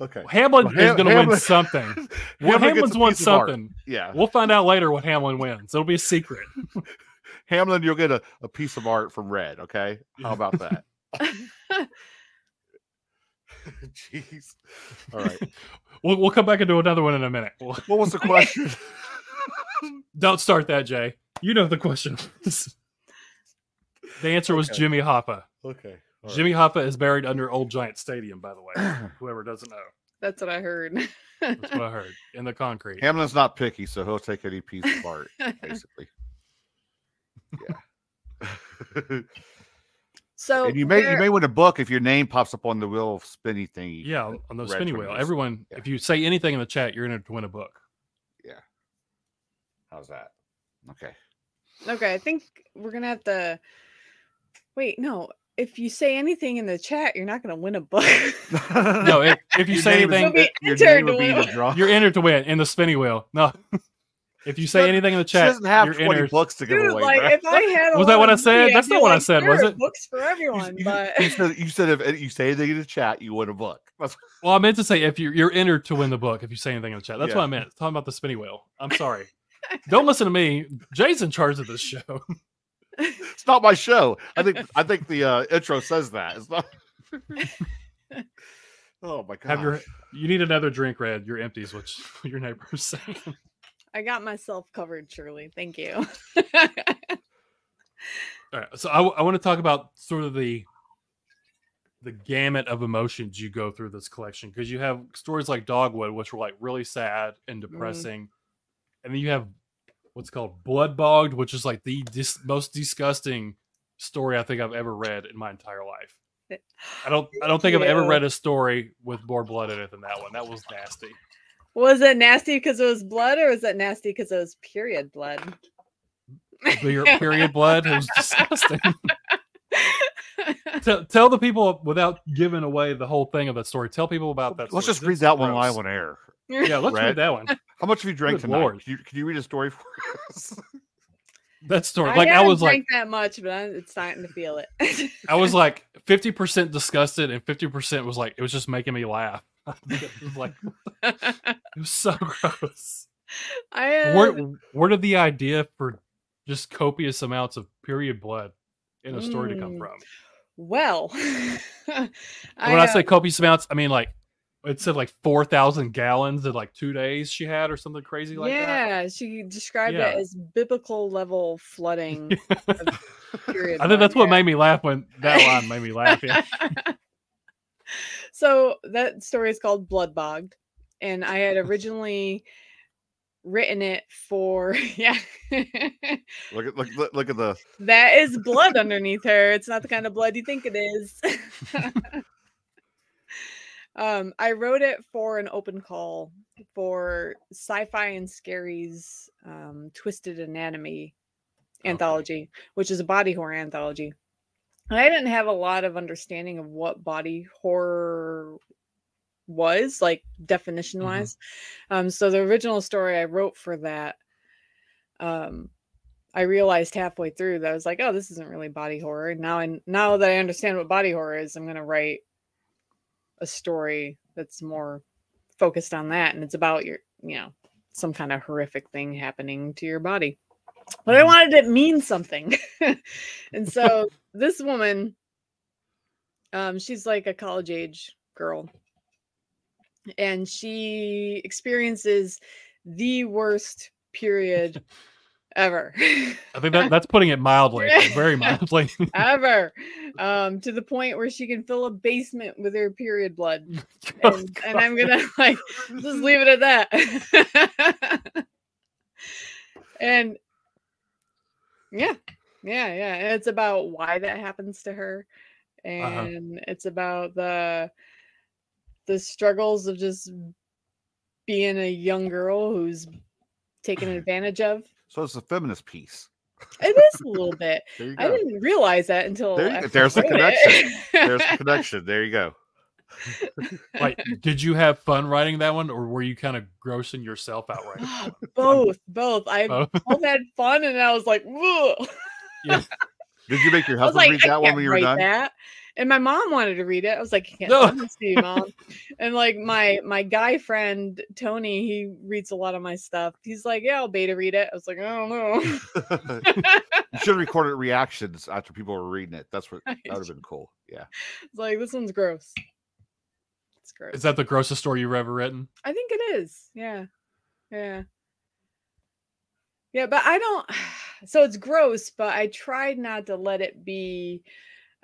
okay. Hamlin Well, is going to win something. Well, Hamlin gets Hamlin's won piece of art. something. Yeah. We'll find out later what Hamlin wins. It'll be a secret. Hamlin, you'll get a, a piece of art from Red. Okay. How about that? Jeez. All right. We'll, we'll come back and do another one in a minute. We'll- What was the question? don't start that, Jay. You know the question. was. the answer was Okay. Jimmy Hoffa. okay. all right. Jimmy Hoffa is buried under Old Giant Stadium, by the way. Whoever doesn't know. That's what I heard. That's what I heard. In the concrete. Hamlin's not picky, so he'll take any piece of art, basically. Yeah. So and you may you may win a book if your name pops up on the wheel spinny thing. Yeah, on the spinny wheel. is. Everyone, Yeah. if you say anything in the chat, you're in to win a book. Yeah. How's that? Okay. Okay, I think we're gonna have to. Wait, no. If you say anything in the chat, you're not gonna win a book. No, if, if you Your say name is- anything, You'll be your entered name will to be in win. the draw. you're entered to win in the spinny wheel. No, If you say doesn't- anything in the She chat, doesn't have 20 entered. books to give Dude, away. like bro. if I had Was that what I said? money, That's not be what I said, was it?" Books for everyone, you, but you said you said if you say anything in the chat, you win a book. That's Well, I meant to say if you're you're entered to win the book if you say anything in the chat. That's Yeah. what I meant. It's talking about the spinny wheel. I'm sorry. Don't listen to me. Jay's in charge of this show. it's not my show. I think I think the uh, intro says that. It's not. oh my god! Have your you need another drink, Red. You're empty, is what your neighbor's saying. I got myself covered, Shirley. Thank you. All right, so I, I want to talk about sort of the the gamut of emotions you go through this collection because you have stories like Dogwood, which were like really sad and mm-hmm. depressing, and then you have what's called Blood Bogged, which is like the dis- most disgusting story I think I've ever read in my entire life. I don't I don't think I've ever read a story with more blood in it than that one. That was nasty. Was it nasty because it was blood, or was it nasty because it was period blood? Your period blood it was disgusting. tell, tell the people without giving away the whole thing of that story. Tell people about that. Let's story, just 'cause read it's that one gross. live on air. Yeah, let's Red. read that one. How much have you drank Good tonight? lord. Can you, can you read a story for us? That story. I Like I haven't was like drank that much, but I'm it's starting to feel it. I was like fifty percent disgusted and fifty percent was like it was just making me laugh. it was like it was so gross. I had, Where where did the idea for just copious amounts of period blood in a story to come Mm. from? well. And when I, uh, say copious amounts, I mean like it said like four thousand gallons in like two days she had or something crazy like that. yeah, she described Yeah. it as biblical level flooding. of period I think that's what made me laugh when that line made me laugh. Yeah. So that story is called Blood Bogged, and I had originally written it for yeah. look at look, look, look at the that is blood underneath her. It's not the kind of blood you think it is. um, I wrote it for an open call for Sci-Fi and Scary's um, Twisted Anatomy Okay. anthology, which is a body horror anthology. And I didn't have a lot of understanding of what body horror was, like definition wise. Um, so the original story I wrote for that, um, I realized halfway through that I was like, oh, this isn't really body horror. Now I now that I understand what body horror is, I'm gonna write a story that's more focused on that, and it's about your, you know, some kind of horrific thing happening to your body. But I Mhm. wanted it to mean something, and so this woman, um, she's like a college age girl, and she experiences the worst period ever. I think that, that's putting it mildly, very mildly. ever. Um to the point where she can fill a basement with her period blood. Oh, and, and i'm gonna like just leave it at that. And yeah yeah yeah and it's about why that happens to her and it's about the the struggles of just being a young girl who's taken advantage of so it's a feminist piece. it is a little bit I didn't realize that until There you There's the I wrote it. connection. There's the connection. There you go. like, did you have fun writing that one, or were you kind of grossing yourself out writing? Ah, both, both. I Oh, both had fun, and I was like, "Whoa!" Did you make your husband like, read that one when you were done? that." And my mom wanted to read it. I was like, "I can't No. send this to you, mom." and like my my guy friend Tony, he reads a lot of my stuff. He's like, "Yeah, I'll beta read it." I was like, "I don't know." you should have recorded reactions after people were reading it. That's what that would have been cool. Yeah. It's like this one's gross. It's gross. is that the grossest story you've ever written? I think it is. Yeah. Yeah. Yeah, but I don't so it's gross, but I tried not to let it be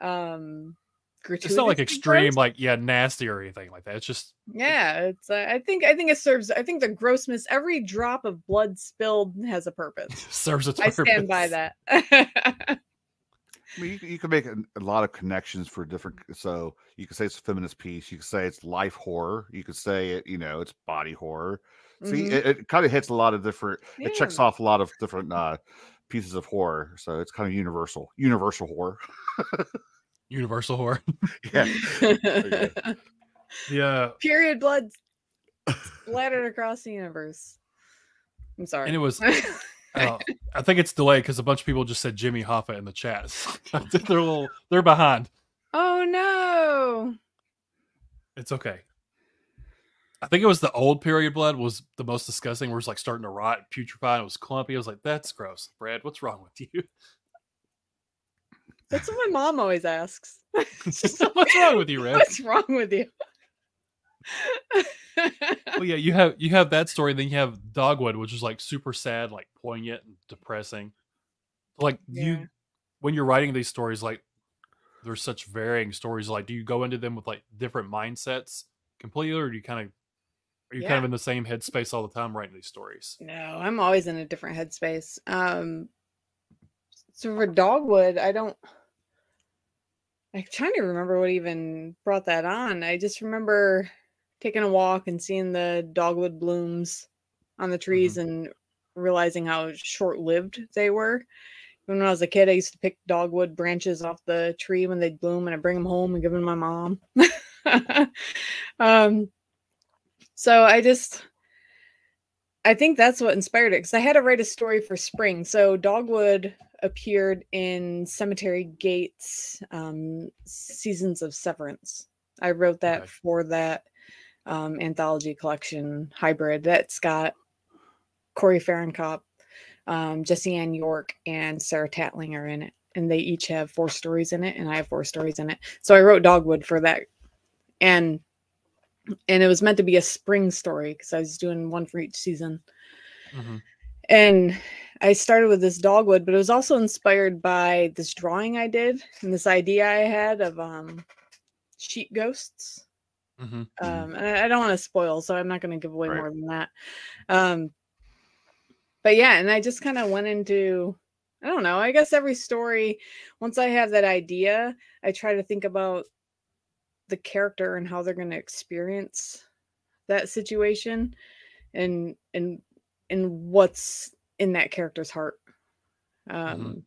um gratuitous. It's not like extreme, gross. like yeah, nasty or anything like that. It's just Yeah, it's uh, I think I think it serves I think the grossness every drop of blood spilled has a purpose. serves its I stand by that. I mean, you, you can make a, a lot of connections for different. So you could say it's a feminist piece. You could say it's life horror. You could say it, you know, it's body horror. See, Mhm. it, it kind of hits a lot of different. It checks off a lot of different uh, pieces of horror. So it's kind of universal, universal horror. Universal horror. yeah. you Yeah, Period blood splattered across the universe. I'm sorry. And it was uh, I think it's delayed because a bunch of people just said Jimmy Hoffa in the chat. they're a little they're behind. oh no. It's okay. I think it was the old period blood was the most disgusting. Where it was like starting to rot, putrefy. And it was clumpy. I was like, "That's gross, Brad. What's wrong with you? That's what my mom always asks. what's wrong with you, Red?" What's wrong with you? well, yeah, you have you have that story. Then you have Dogwood, which is like super sad, like poignant and depressing. Like Yeah. you, when you're writing these stories, like there's such varying stories. Like, do you go into them with like different mindsets completely, or do you kind of are you kind of in the same headspace all the time writing these stories? No, I'm always in a different headspace. Um, so for Dogwood, I don't. I'm trying to remember what even brought that on. I just remember taking a walk and seeing the dogwood blooms on the trees and realizing how short-lived they were. When I was a kid, I used to pick dogwood branches off the tree when they'd bloom, and I'd bring them home and give them to my mom. um, so I just I think that's what inspired it because I had to write a story for spring. So Dogwood appeared in Cemetery Gates um, Seasons of Severance. I wrote that Okay. for that um, anthology collection hybrid. That's got Corey Farrenkopf, um, Jesse Ann York, and Sara Tantlinger in it. And they each have four stories in it, and I have four stories in it. So I wrote Dogwood for that. And and it was meant to be a spring story because I was doing one for each season. Mhm. And I started with this dogwood, but it was also inspired by this drawing I did and this idea I had of um, sheep ghosts. Mhm. Um, and I, I don't want to spoil, so I'm not going to give away Right. more than that. Um, but yeah, and I just kind of went into, I don't know, I guess every story, once I have that idea, I try to think about the character and how they're going to experience that situation and and and what's in that character's heart um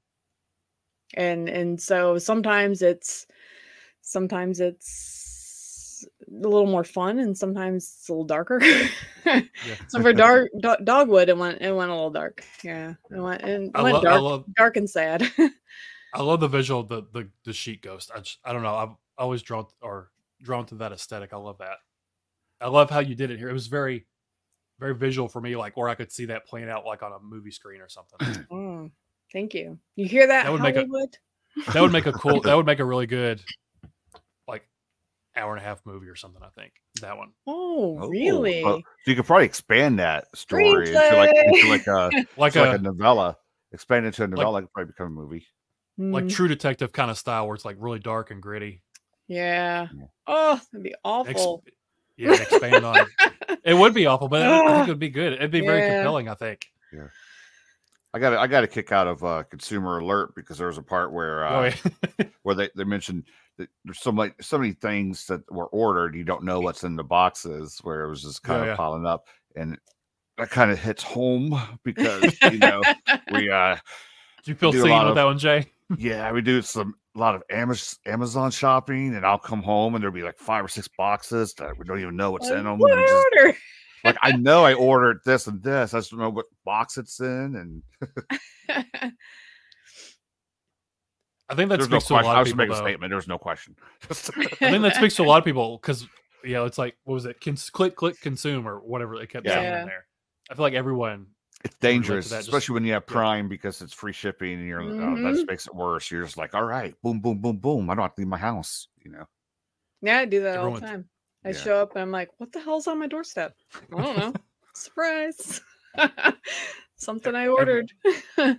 and and so sometimes it's sometimes it's a little more fun and sometimes it's a little darker so for dark do- dogwood it went it went a little dark yeah it went, it I, went lo- I dark, love dark and sad I love the visual of the the, the sheet ghost. I just I don't know. I've always drawn or drawn to that aesthetic. I love that. I love how you did it here. It was very very visual for me, like or I could see that playing out like on a movie screen or something. oh, thank you you hear that, That would make a- that would make a cool that would make a really good like hour and a half movie or something, I think. That one. oh, Oh, really well, so you could probably expand that story into like, into like a Like into a like a novella. Expand it into a novella, it could probably become a movie. like Mm, true detective kind of style where it's like really dark and gritty. Yeah Yeah. oh that'd be Ex- awful yeah, expand on it. It would be awful, but I think it would be good. It'd be very compelling, I think. Yeah. I got a, I got a kick out of uh, Consumer Alert because there was a part where uh, Oh, yeah. where they, they mentioned that there's so many so many things that were ordered you don't know what's in the boxes where it was just kind Yeah, of yeah. piling up and that kind of hits home because you know we uh Do you feel do seen with that one, Jay? Yeah we do some a lot of Amazon shopping and I'll come home and there'll be like five or six boxes that we don't even know what's Like, in them what I order? like I know I ordered this and this I just don't know what box it's in and I think that there's no speaks to a question lot I of was people. making a though. statement there's no question I think that speaks to a lot of people because you know it's like what was it? Cons- click, click, consume, or whatever they kept saying Yeah. in there. I feel like everyone. It's dangerous, that, just- especially when you have yeah. Prime because it's free shipping and you're oh, that just makes it worse. You're just like, all right, boom, boom, boom, boom. I don't have to leave my house, you know. yeah, I do that all the time. I Yeah. show up and I'm like, what the hell's on my doorstep? I don't know. Surprise. Something I ordered.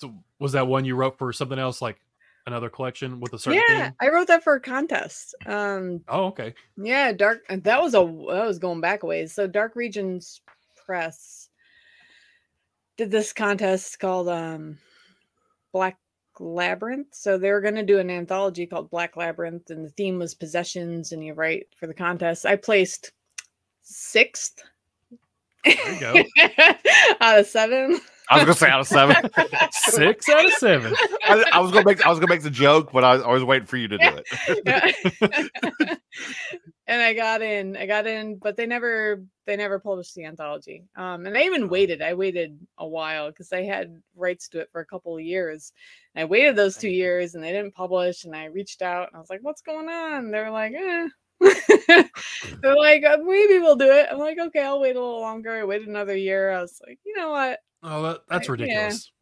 So was that one you wrote for something else, like another collection with a certain yeah, theme? I wrote that for a contest. Um, Oh, okay. yeah, dark. That was a that was going back a ways. So Dark Regions Press did this contest called um, Black Labyrinth. So they were going to do an anthology called Black Labyrinth, and the theme was possessions. And you write for the contest. I placed sixth. There you go. out of seven. I was gonna say out of seven. Six out of seven. I, I was gonna make I was gonna make the joke, but I, I was waiting for you to do it. And I got in, I got in, but they never they never published the anthology. Um, and I even waited. I waited a while because I had rights to it for a couple of years. And I waited those two years, and they didn't publish. And I reached out, and I was like, "What's going on?" They're like, "Eh." They're like, "Uh, maybe we'll do it. I'm like, okay, I'll wait a little longer. I waited another year. I was like, you know what? Oh, that, that's Yeah. ridiculous.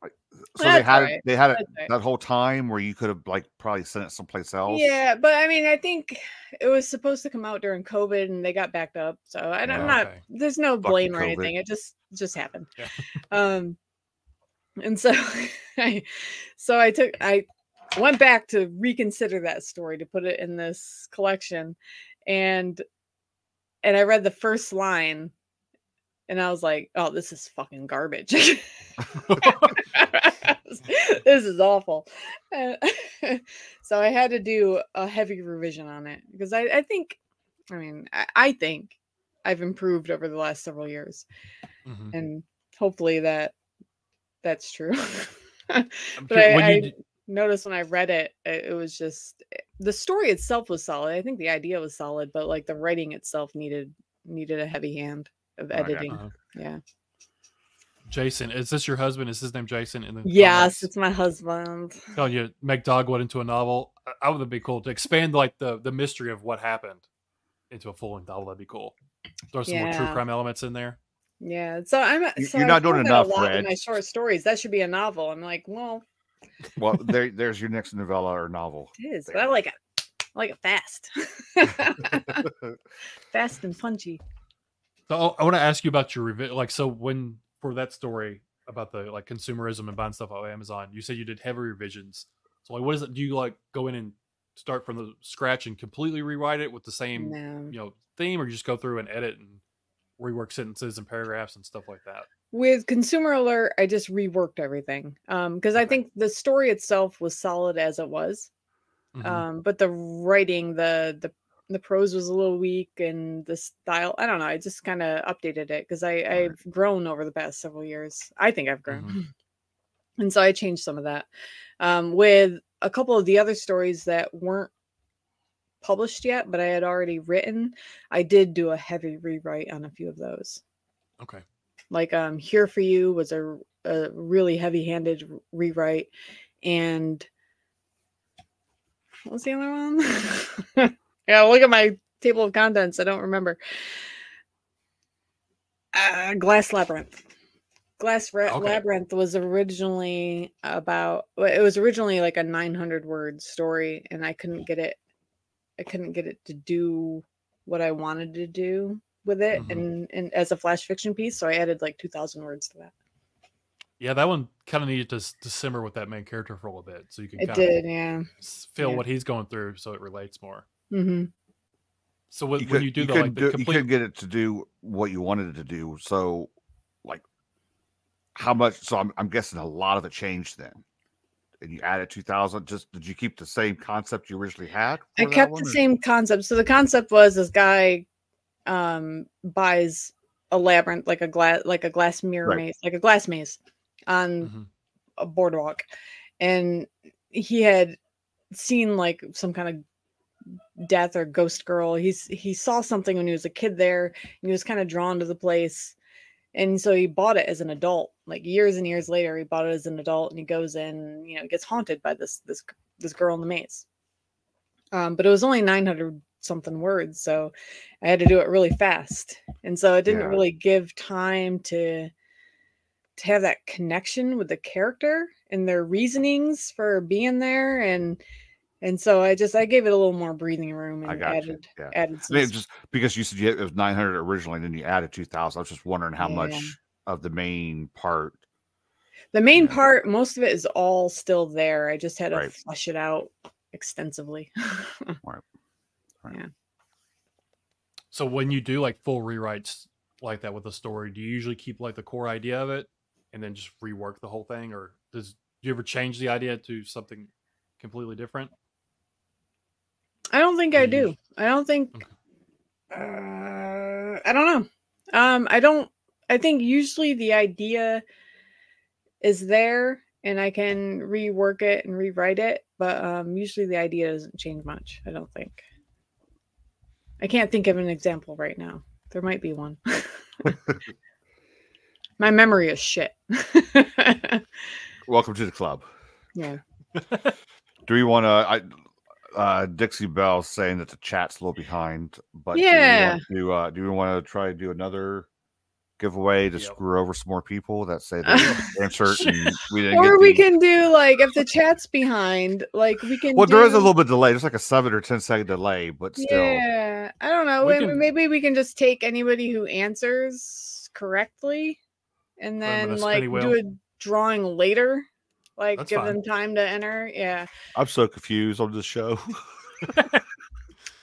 So they had alright. it, they had it right. that whole time where you could have like probably sent it someplace else. Yeah, but I mean, I think it was supposed to come out during COVID, and they got backed up. So I, I'm Oh, not. okay. There's no Fucking blame or COVID. anything. It just just happened. Yeah. Um, and so I, so I took I went back to reconsider that story to put it in this collection, and and I read the first line, and I was like, oh, this is fucking garbage. this is awful. Uh, so I had to do a heavy revision on it because I, I think, I mean, I, I think I've improved over the last several years, Mhm. and hopefully that that's true. But I, when I you noticed when I read it, it, it was just the story itself was solid. I think the idea was solid, but like the writing itself needed needed a heavy hand of Oh, editing. Yeah. Jason, is this your husband? Is his name Jason? And then Yes, it's my husband. telling you make Dogwood into a novel. I- I would be cool to expand like the the mystery of what happened into a full length novel. That'd be cool. Throw some more true crime elements in there. Yeah, so I'm. You- so you're I not doing enough, a lot Fred. In my short stories, that should be a novel. I'm like, well, Well, there, there's your next novella or novel. it is, but I like it. I like it fast, fast and punchy. So I want to ask you about your review. like so when for that story about the like consumerism and buying stuff on Amazon, you said you did heavy revisions. So like what is it? Do you like go in and start from the scratch and completely rewrite it with the same No. you know theme, or you just go through and edit and rework sentences and paragraphs and stuff like that? With Consumer Alert, I just reworked everything um because I Okay. think the story itself was solid as it was, Mhm. um, but the writing, the the the prose was a little weak, and the style. I don't know. I just kind of updated it because I I've grown over the past several years. I think I've grown, and so I changed some of that. Um, with a couple of the other stories that weren't published yet, but I had already written, I did do a heavy rewrite on a few of those okay. like um here for you was a, a really heavy-handed r- rewrite and what was the other one yeah look at my table of contents i don't remember uh, glass labyrinth glass Ra- Okay. labyrinth was originally about it was originally like a 900 word story and i couldn't get it i couldn't get it to do what i wanted to do with it Mhm. and, and as a flash fiction piece so i added like 2000 words to that Yeah, that one kind of needed to, to simmer with that main character for a little bit, so you can it did of yeah feel yeah. what he's going through, so it relates more. Hmm So when, You, when could, you do you the couldn't like the do, you couldn't get it to do what you wanted it to do. So, like, how much? So I'm, I'm guessing a lot of it changed then. And you added 2000. Just did you keep the same concept you originally had? i for that kept one, the or- same concept so the concept was this guy um buys a labyrinth like a glass like a glass mirror Right. maze like a glass maze on Mhm. a boardwalk and he had seen like some kind of death or ghost girl he's he saw something when he was a kid there and he was kind of drawn to the place and so he bought it as an adult like years and years later he bought it as an adult and he goes in you know gets haunted by this this this girl in the maze um but it was only 900 something words so i had to do it really fast and so it didn't Yeah. really give time to to have that connection with the character and their reasonings for being there and and so i just i gave it a little more breathing room and I got you. added Yeah. added I some mean, just because you said you- it was 900 originally, and then you added 2000. I was just wondering how Yeah. much of the main part. the main yeah. part most of it is all still there i just had to Right. flesh it out extensively right. right. Yeah. So when you do like full rewrites like that with a story, do you usually keep like the core idea of it and then just rework the whole thing, or does do you ever change the idea to something completely different? I don't think i do i don't think Okay. uh, i don't know um i don't i think usually the idea is there and I can rework it and rewrite it, but um, usually the idea doesn't change much. I don't think. I can't think of an example right now. There might be one. My memory is shit. Welcome to the club. yeah. Do we want to? I uh, Dixie Bell saying that the chat's a little behind, but Yeah. Do, we want to, uh, do we want to try to do another giveaway to Yep. screw over some more people that say they answered and we didn't Or get we the- can do like if the chat's behind, like we can. Well, there is a little bit delay. There's like a seven or ten second delay, but still. Yeah, I don't know. We Maybe, can- maybe we can just take anybody who answers correctly, and Put 'em in then like do a drawing later. Like That's give fine. them time to enter. Yeah, I'm so confused on this show.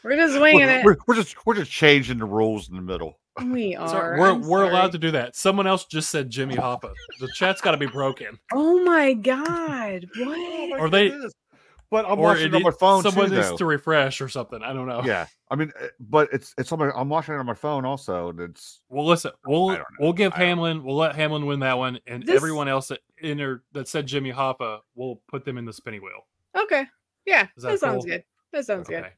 we're just winging we're, it. we're, we're just we're just changing the rules in the middle. We are. right. We're I'm we're allowed to do that. Someone else just said Jimmy Hoffa. The chat's got to be broken. Oh my god! What? Or they- But I'm or watching it it on my phone Someone too. needs though. to refresh or something. I don't know. Yeah, I mean, uh, but it's it's on my. I'm watching it on my phone also. And it's Well, listen, we'll don't we'll give Hamlin. We'll let Hamlin win that one, and This- everyone else enter that said Jimmy Hoffa, we'll put them in the spinny wheel. Okay. Yeah, that, that sounds cool? good. That sounds Okay. good.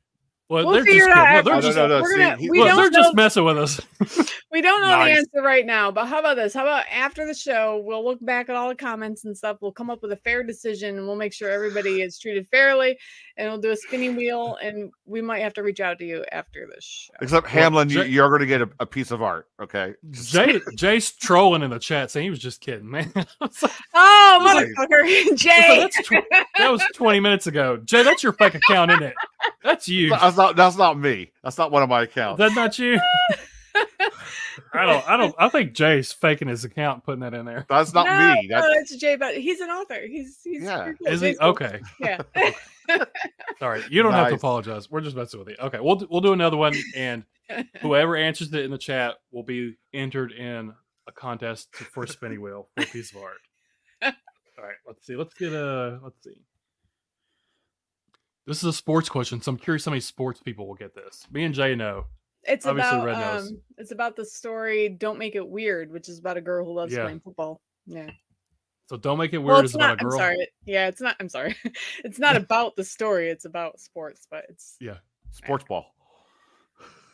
Well, We'll they're figure just it out kidding. No, they're just no, no, We're see, gonna- he- look, don't they're just know- messing with us. We don't know Nice. the answer right now, but how about this? How about after the show, we'll look back at all the comments and stuff. We'll come up with a fair decision and we'll make sure everybody is treated fairly and we'll do a spinning wheel and we might have to reach out to you after the show. except Hamlin. You, Jay- you're going to get a, a piece of art. Okay. Jay Jay's trolling in the chat saying he was just kidding, man. Like, Oh, Like- motherfucker. Jay. that's tw- that was 20 minutes ago. Jay, that's your fake account, isn't it? That's you. That's not. That's not me. That's not one of my accounts. That's not you. I don't. I don't. I think Jay's faking his account, putting that in there. That's not no, me. No, That's, that's Jay, but he's an author. He's he's Yeah. Is he Jay's okay? Yeah. All right. You don't have to apologize. We're just messing with you. Okay. We'll do- we'll do another one, and whoever answers it in the chat will be entered in a contest for a spinny wheel for a piece of art. All right. Let's see. Let's get a. Let's see. This is a sports question, so I'm curious how many sports people will get this. Me and Jay know. It's Obviously, about um, it's about the story "Don't Make It Weird," which is about a girl who loves Yeah. playing football. Yeah. So don't make it weird. well, it's about not. a girl. I'm sorry. Yeah, it's not. I'm sorry. it's not about the story. It's about sports, but it's Yeah. sports ball.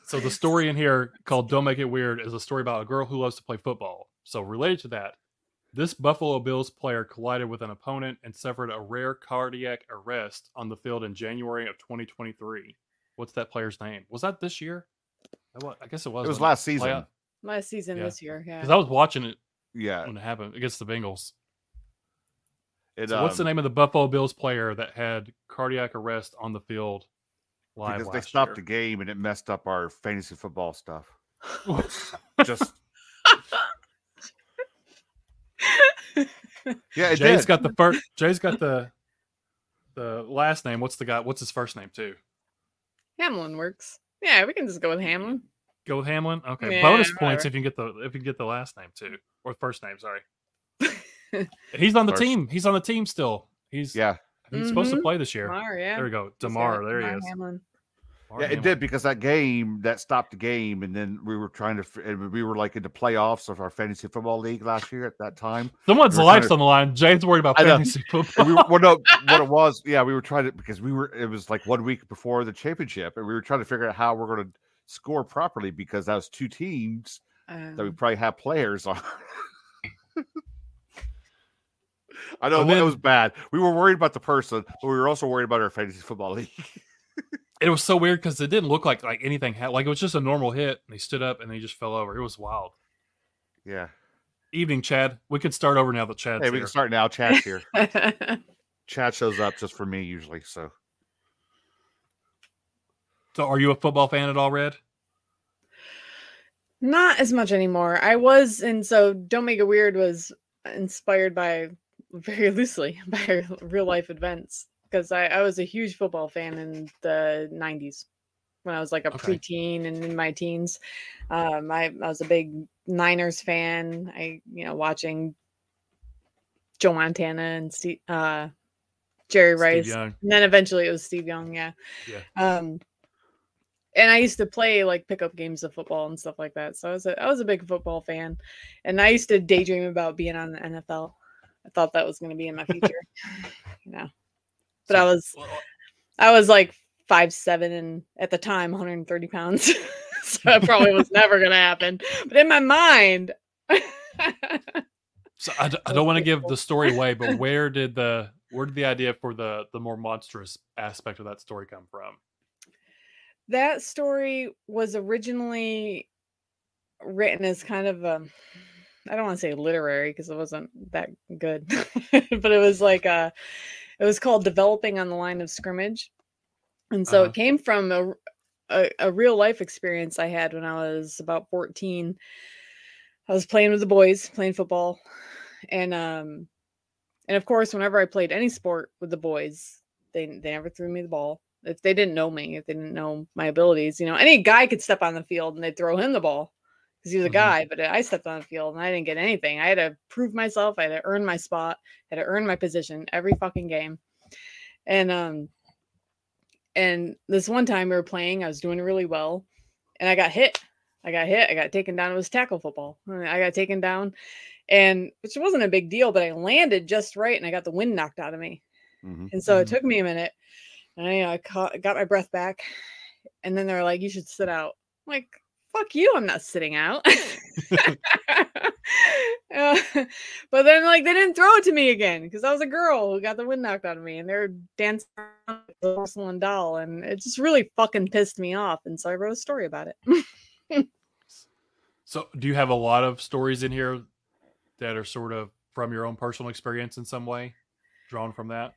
So the story in here called "Don't Make It Weird" is a story about a girl who loves to play football. So related to that, this Buffalo Bills player collided with an opponent and suffered a rare cardiac arrest on the field in January of 2023. What's that player's name? Was that this year? I guess it was. It was last season. last season Yeah. this year. Yeah. Because I was watching it Yeah. when it happened against the Bengals. It, So what's the um, name of the Buffalo Bills player that had cardiac arrest on the field live Because they last stopped the game and it messed up our fantasy football stuff. Just yeah, it Jay's did. got the first. Jay's got the the last name. What's the guy? What's his first name too? Hamlin works. Yeah, we can just go with Hamlin. Go with Hamlin. Okay, Yeah, bonus points if you can get the if you can get the last name too or first name. Sorry. He's on the First. team. He's on the team still. He's yeah, He's supposed to Mhm. play this year. Damar, yeah. There we go. He's Damar. got There he Damar is. Hamlin. Damar yeah, it did because that game that stopped the game, and then we were trying to. and We were like in the playoffs of our fantasy football league last year at that time. Someone's we life's trying on the line. James worried about I fantasy football. we were, well, no, what it was, yeah, we were trying to because we were. It was like one week before the championship, and we were trying to figure out how we're going to score properly because that was two teams that we Um, probably have players on. I know And it was bad. We were worried about the person, but we were also worried about our fantasy football league. it was so weird because it didn't look like like anything had like it was just a normal hit and he stood up and he just fell over. It was wild. yeah. Evening, Chad. We could start over now that Chad's Hey, we here. can start now. Chat's here. Chat shows up just for me usually. So So, are you a football fan at all, Red? Not as much anymore. I was, and so Don't Make It Weird was inspired by very loosely by real life events because I, I was a huge football fan in the 90s when I was like a Okay. preteen and in my teens. Um, I, I was a big Niners fan. I, you know, watching Joe Montana and Steve, uh, Jerry Rice. And then eventually it was Steve Young, yeah. Yeah. Um and I used to play like pickup games of football and stuff like that. So I was a I was a big football fan. And I used to daydream about being on the NFL. I thought that was going to be in my future, you know. But I was, I was like five seven and at the time 130 pounds, so it probably was never going to happen. But in my mind, So I, d- I don't want to give the story away, but where did the where did the idea for the the more monstrous aspect of that story come from? that story was originally written as kind of a I don't want to say literary because it wasn't that good, but it was like a it was called developing on the line of scrimmage. And so Uh-huh. it came from a, a a real life experience I had when I was about 14. I was playing with the boys, playing football. And um and of course whenever I played any sport with the boys, they they never threw me the ball if they didn't know me, if they didn't know my abilities, you know, any guy could step on the field and they'd throw him the ball because he was a Mhm. guy. But I stepped on the field and I didn't get anything. I had to prove myself. I had to earn my spot. I had to earn my position every fucking game. And um, and this one time we were playing, I was doing really well, and I got hit. I got hit. I got taken down. It was tackle football. I got taken down, and which wasn't a big deal, but I landed just right, and I got the wind knocked out of me. Mhm. And so it Mhm. took me a minute, and I, you know, I caught, got my breath back, and then they're like, "You should sit out." I'm like, "Fuck you! I'm not sitting out." Uh, but then, like, they didn't throw it to me again because I was a girl who got the wind knocked out of me, and they're dancing around porcelain doll, and it just really fucking pissed me off. And so I wrote a story about it. So, do you have a lot of stories in here that are sort of from your own personal experience in some way, drawn from that?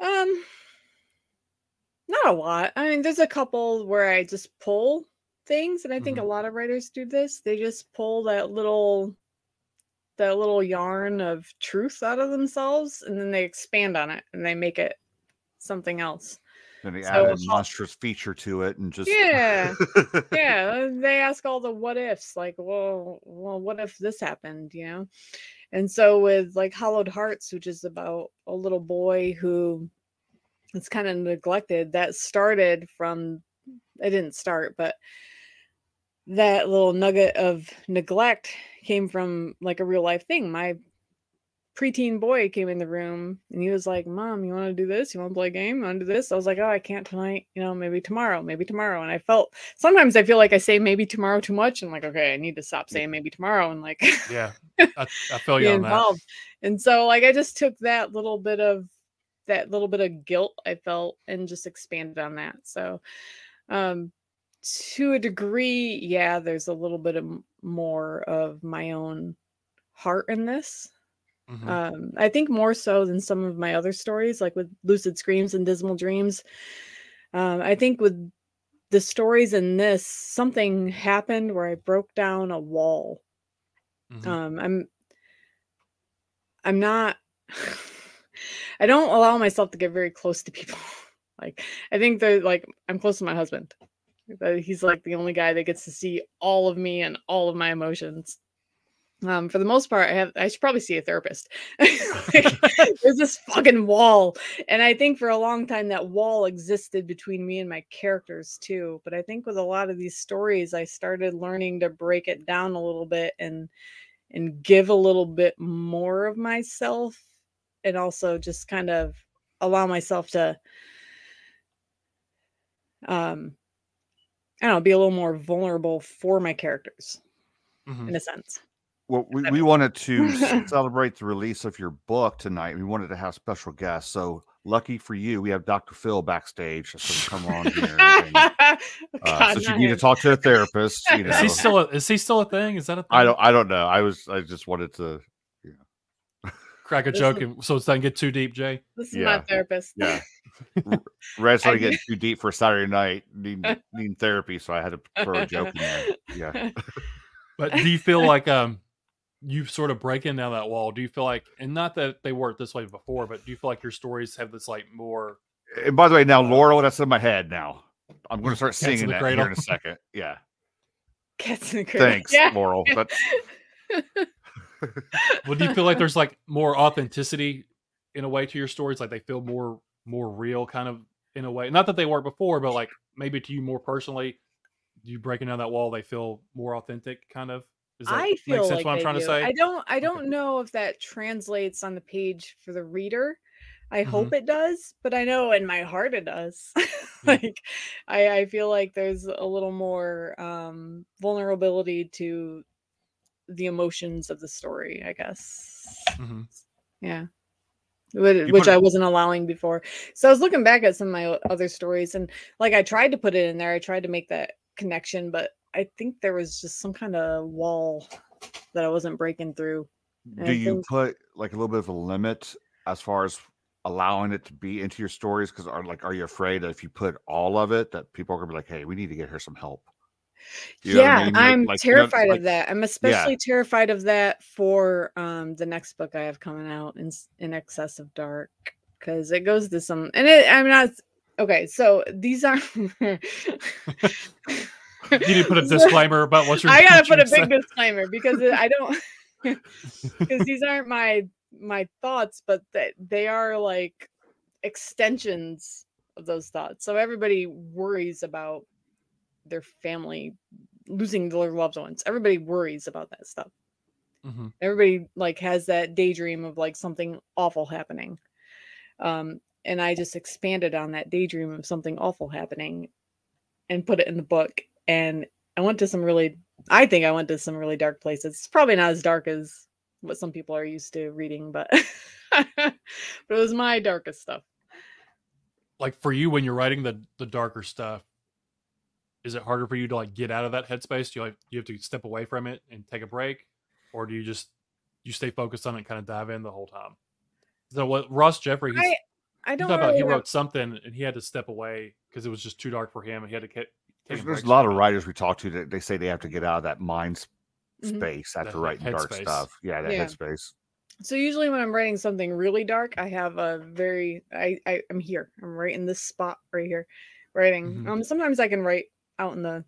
Um, not a lot. I mean, there's a couple where I just pull things, and I think Mhm. a lot of writers do this. They just pull that little that little yarn of truth out of themselves, and then they expand on it and they make it something else. and they So add a monstrous feature to it and just Yeah. yeah, they ask all the what ifs, like, well, well, what if this happened, you know? And so with like Hollowed Hearts, which is about a little boy who is kind of neglected, that started from it didn't start, but that little nugget of neglect came from like a real life thing. My preteen boy came in the room and he was like, Mom, you want to do this? You want to play a game? You want to do this? I was like, Oh, I can't tonight. You know, maybe tomorrow, maybe tomorrow. And I felt sometimes I feel like I say maybe tomorrow too much. And like, okay, I need to stop saying maybe tomorrow and like Yeah, I, I feel you on that. involved. And so like I just took that little bit of that little bit of guilt I felt and just expanded on that. So um to a degree, yeah, there's a little bit of more of my own heart in this. Mhm. Um, I think more so than some of my other stories, like with Lucid Screams and Dismal Dreams. Um, I think with the stories in this, something happened where I broke down a wall. Mhm. Um, I'm, I'm not, I don't allow myself to get very close to people. like, I think they're like, I'm close to my husband. That He's like the only guy that gets to see all of me and all of my emotions. Um, for the most part, I have I should probably see a therapist. Like, there's this fucking wall. And I think for a long time that wall existed between me and my characters too. But I think with a lot of these stories, I started learning to break it down a little bit and and give a little bit more of myself and also just kind of allow myself to um I don't know, be a little more vulnerable for my characters Mhm. in a sense. Well, we, we wanted to celebrate the release of your book tonight. We wanted to have special guests. So lucky for you, we have Dr. Phil backstage. So come on here. and, uh, God, since you not need to talk to a therapist, you know. Is he still a, is he still a thing? Is that a thing? I don't. I don't know. I was. I just wanted to. Crack a This joke, is- and, so it doesn't get too deep, Jay. This is Yeah. my therapist. Yeah. Red's I not do- getting too deep for Saturday night. Need needing therapy, so I had to throw a joke in there. Yeah. But do you feel like um you've sort of breaking down that wall? Do you feel like, and not that they weren't this way before, but do you feel like your stories have this like more? And by the way, now Laurel, that's in my head now. I'm going to start singing the that cradle. here in a second. Yeah. Cats in the cradle. Thanks, Yeah. Laurel. But Well, do you feel like there's like more authenticity in a way to your stories? Like they feel more more real, kind of in a way. Not that they weren't before, but like maybe to you more personally, you breaking down that wall, they feel more authentic, kind of. I feel sense like what I'm trying to say? I don't. I don't know if that translates on the page for the reader. I Mm-hmm. hope it does, but I know in my heart it does. Yeah. like, I I feel like there's a little more um vulnerability to the emotions of the story. I guess. Mhm. Yeah. Which, which I wasn't allowing before. So I was looking back at some of my other stories and like I tried to put it in there. I tried to make that connection, but I think there was just some kind of wall that I wasn't breaking through. And Do I you think- put like a little bit of a limit as far as allowing it to be into your stories? Because are like, are you afraid that if you put all of it, that people are gonna be like, "Hey, we need to get her some help"? You know what I yeah, mean? Like- I'm like, you know, terrified like- of that. I'm especially terrified of that for um the next book I have coming out in in excess of dark because it goes to some and it I'm not okay. So these are You need to put a disclaimer about what you're. I gotta put a big disclaimer because I don't because these aren't my my thoughts, but that they are like extensions of those thoughts. So everybody worries about their family losing their loved ones. Everybody worries about that stuff. Mhm. Everybody like has that daydream of like something awful happening. Um, and I just expanded on that daydream of something awful happening and put it in the book. And I went to some really I think I went to some really dark places. It's probably not as dark as what some people are used to reading, but but it was my darkest stuff. like for you when you're writing the the darker stuff is it harder for you to like get out of that headspace do you like you have to step away from it and take a break or do you just you stay focused on it and kind of dive in the whole time so what Ross Jeffery he's, I I he don't talked about he really have- wrote something and he had to step away because it was just too dark for him and he had to get There's, take there's a lot of writers we talk to that they say they have to get out of that mind s- Mhm. space after That writing dark headspace. stuff. Yeah, that Yeah. headspace. So usually when I'm writing something really dark, I have a very I, I I'm here. I'm right in this spot right here, writing. Mhm. Um sometimes I can write out in the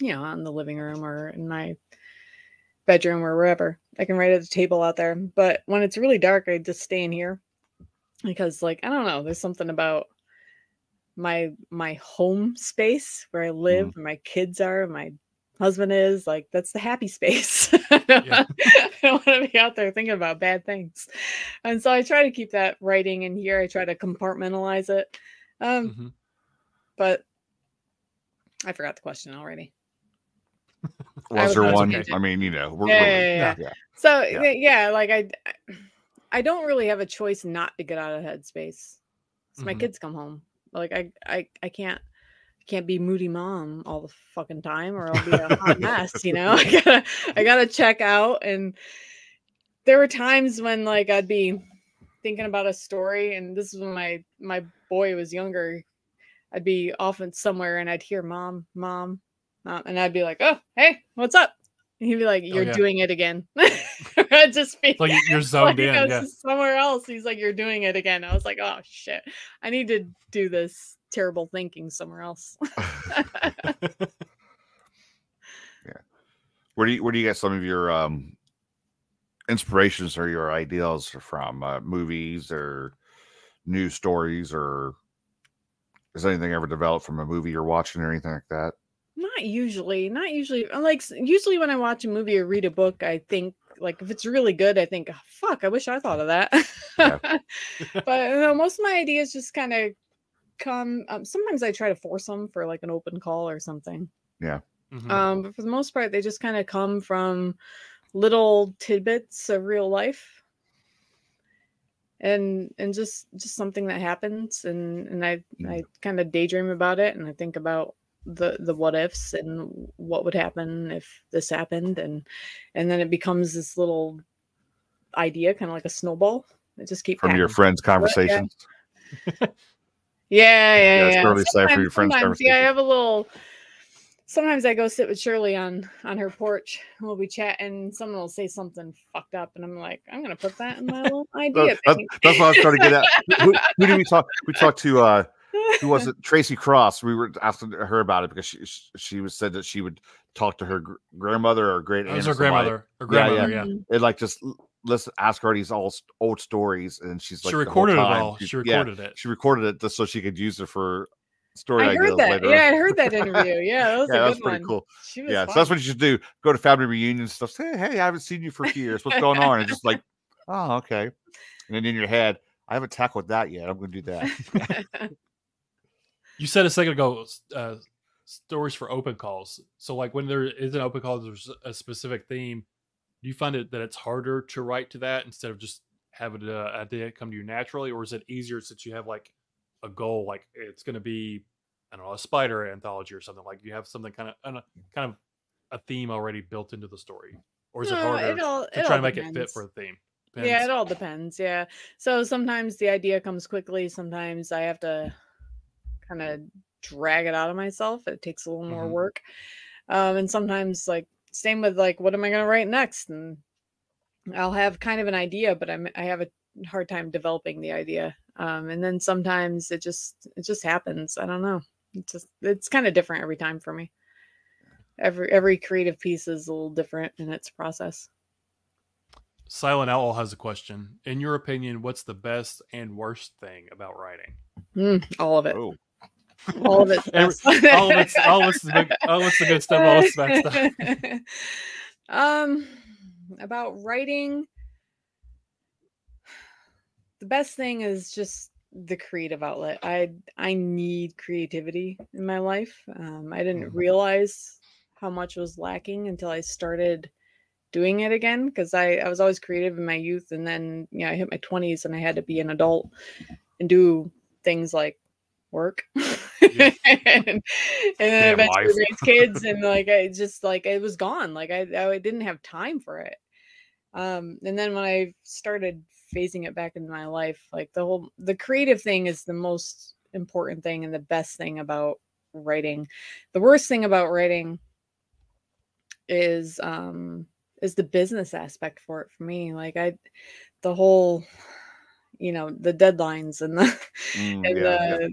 you know, out in the living room or in my bedroom or wherever. I can write at the table out there. But when it's really dark, I just stay in here. Because like I don't know, there's something about my my home space where I live, where my kids are, my husband is like that's the happy space. I don't, Yeah. I don't want to be out there thinking about bad things. And so I try to keep that writing in here. I try to compartmentalize it. Um, Mhm. but I forgot the question already. Was there one? tangent. I mean, you know, we're, Yeah, we're- yeah, yeah. So Yeah. like I I don't really have a choice not to get out of headspace. So my Mhm. kids come home. Like I I I can't can't be moody mom all the fucking time or I'll be a hot mess, you know. I gotta I gotta check out and there were times when like I'd be thinking about a story and this is when my my boy was younger. I'd be often somewhere and I'd hear mom, mom, mom, and I'd be like, Oh, hey, what's up? And he'd be like, You're yeah. doing it again. I'd just be like you- you're zoned like, in I was yeah somewhere else. He's like, You're doing it again. I was like, Oh shit. I need to do this terrible thinking somewhere else. Yeah. Where do you where do you get some of your um inspirations or your ideals from? Uh, movies or news stories or has anything ever developed from a movie you're watching or anything like that? Not usually. Not usually. uh, Like usually when I watch a movie or read a book, I think like if it's really good, I think, "Oh, fuck, I wish I thought of that. Yeah. but you know, most of my ideas just kind of come. Um, sometimes I try to force them for like an open call or something. Mhm. Um, but for the most part, they just kind of come from little tidbits of real life. And and just just something that happens and and I mm. I kind of daydream about it and I think about the the what ifs and what would happen if this happened and and then it becomes this little idea kind of like a snowball. It just keeps From your friends' conversations? yeah yeah yeah, it's yeah. side for your friends' yeah i have a little sometimes i go sit with shirley on on her porch and we'll be chatting someone will say something fucked up and i'm like i'm gonna put that in my little idea That- thing. that's what I was trying to get at. Who, who did we talk? We talked to uh who was it? Tracy Cross. We were asking her about it because she she was said that she would talk to her gr- grandmother or great that aunt. was or her grandmother her Yeah, yeah. grandmother yeah, Mhm. And like just listen, ask her these all old stories, and she's like she recorded it all she- she yeah, recorded it she recorded it just so she could use it for story I heard that. later. Yeah, I heard that interview. Yeah, that was yeah, a that good was pretty one. cool. She was Yeah, so that's what you should do. Go to family reunions stuff. Say, hey, I haven't seen you for a few years. What's going on? And just like, oh, okay. And then in your head, I haven't tackled that yet. I'm going to do that. You said a second ago uh, stories for open calls. So, like when there is an open call, there's a specific theme. Do you find it that it's harder to write to that instead of just having an idea come to you naturally, or is it easier since you have like a goal, like it's going to be, I don't know, a spider anthology or something? Like you have something kind of kind of a theme already built into the story, or is it harder it all- to it try to make it fit depends. for the theme? Yeah, it all depends. Yeah. So sometimes the idea comes quickly. Sometimes I have to kind of drag it out of myself. It takes a little more Mhm. work. Um, and sometimes like same with like what am I going to write next? And I'll have kind of an idea, but I'm I have a hard time developing the idea. Um, and then sometimes it just it just happens. I don't know. It's just it's kind of different every time for me. Every every creative piece is a little different in its process. Silent Owl has a question. In your opinion, what's the best and worst thing about writing? Mm, all of it. oh, all of it's Every- all of it's all of it's the good, all of it's the good stuff, all of it's the bad stuff. um, about writing, the best thing is just the creative outlet. I I need creativity in my life. Um, I didn't Mhm. realize how much was lacking until I started doing it again because I, I was always creative in my youth and then you know I hit my 20s and I had to be an adult and do things like work Yeah. and, and then Damn eventually raise kids and like I just like it was gone like I, I didn't have time for it um and then when I started phasing it back into my life like the whole the creative thing is the most important thing and the best thing about writing the worst thing about writing is um is the business aspect for it for me like i the whole you know the deadlines and the mm, and yeah, yeah.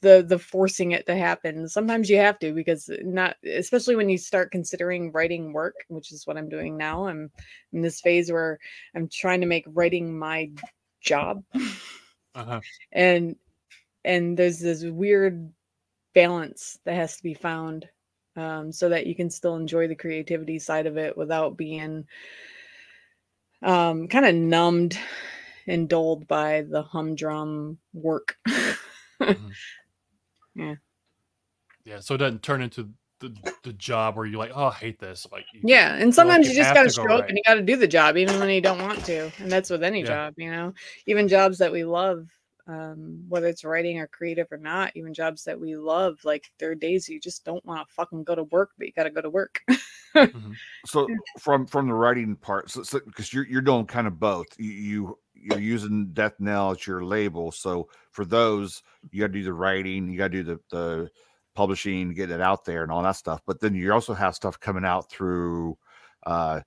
The the forcing it to happen sometimes you have to because not especially when you start considering writing work which is what i'm doing now i'm in this phase where i'm trying to make writing my job Uh-huh. and and there's this weird balance that has to be found um, so that you can still enjoy the creativity side of it without being um, kind of numbed and dulled by the humdrum work. Yeah, Yeah. so it doesn't turn into the, the job where you're like, oh, I hate this. Like, you- yeah, and feel like sometimes you just got to to show go up right. and you got to do the job even when you don't want to, and that's with any Yeah. job, you know. Even jobs that we love, um, whether it's writing or creative or not, even jobs that we love, like there are days you just don't want to fucking go to work, but you got to go to work. Mhm. so from from the writing part so because you're you're doing kind of both you, you you're using death knell as your label so for those you got to do the writing you got to do the the publishing get it out there and all that stuff but then you also have stuff coming out through uh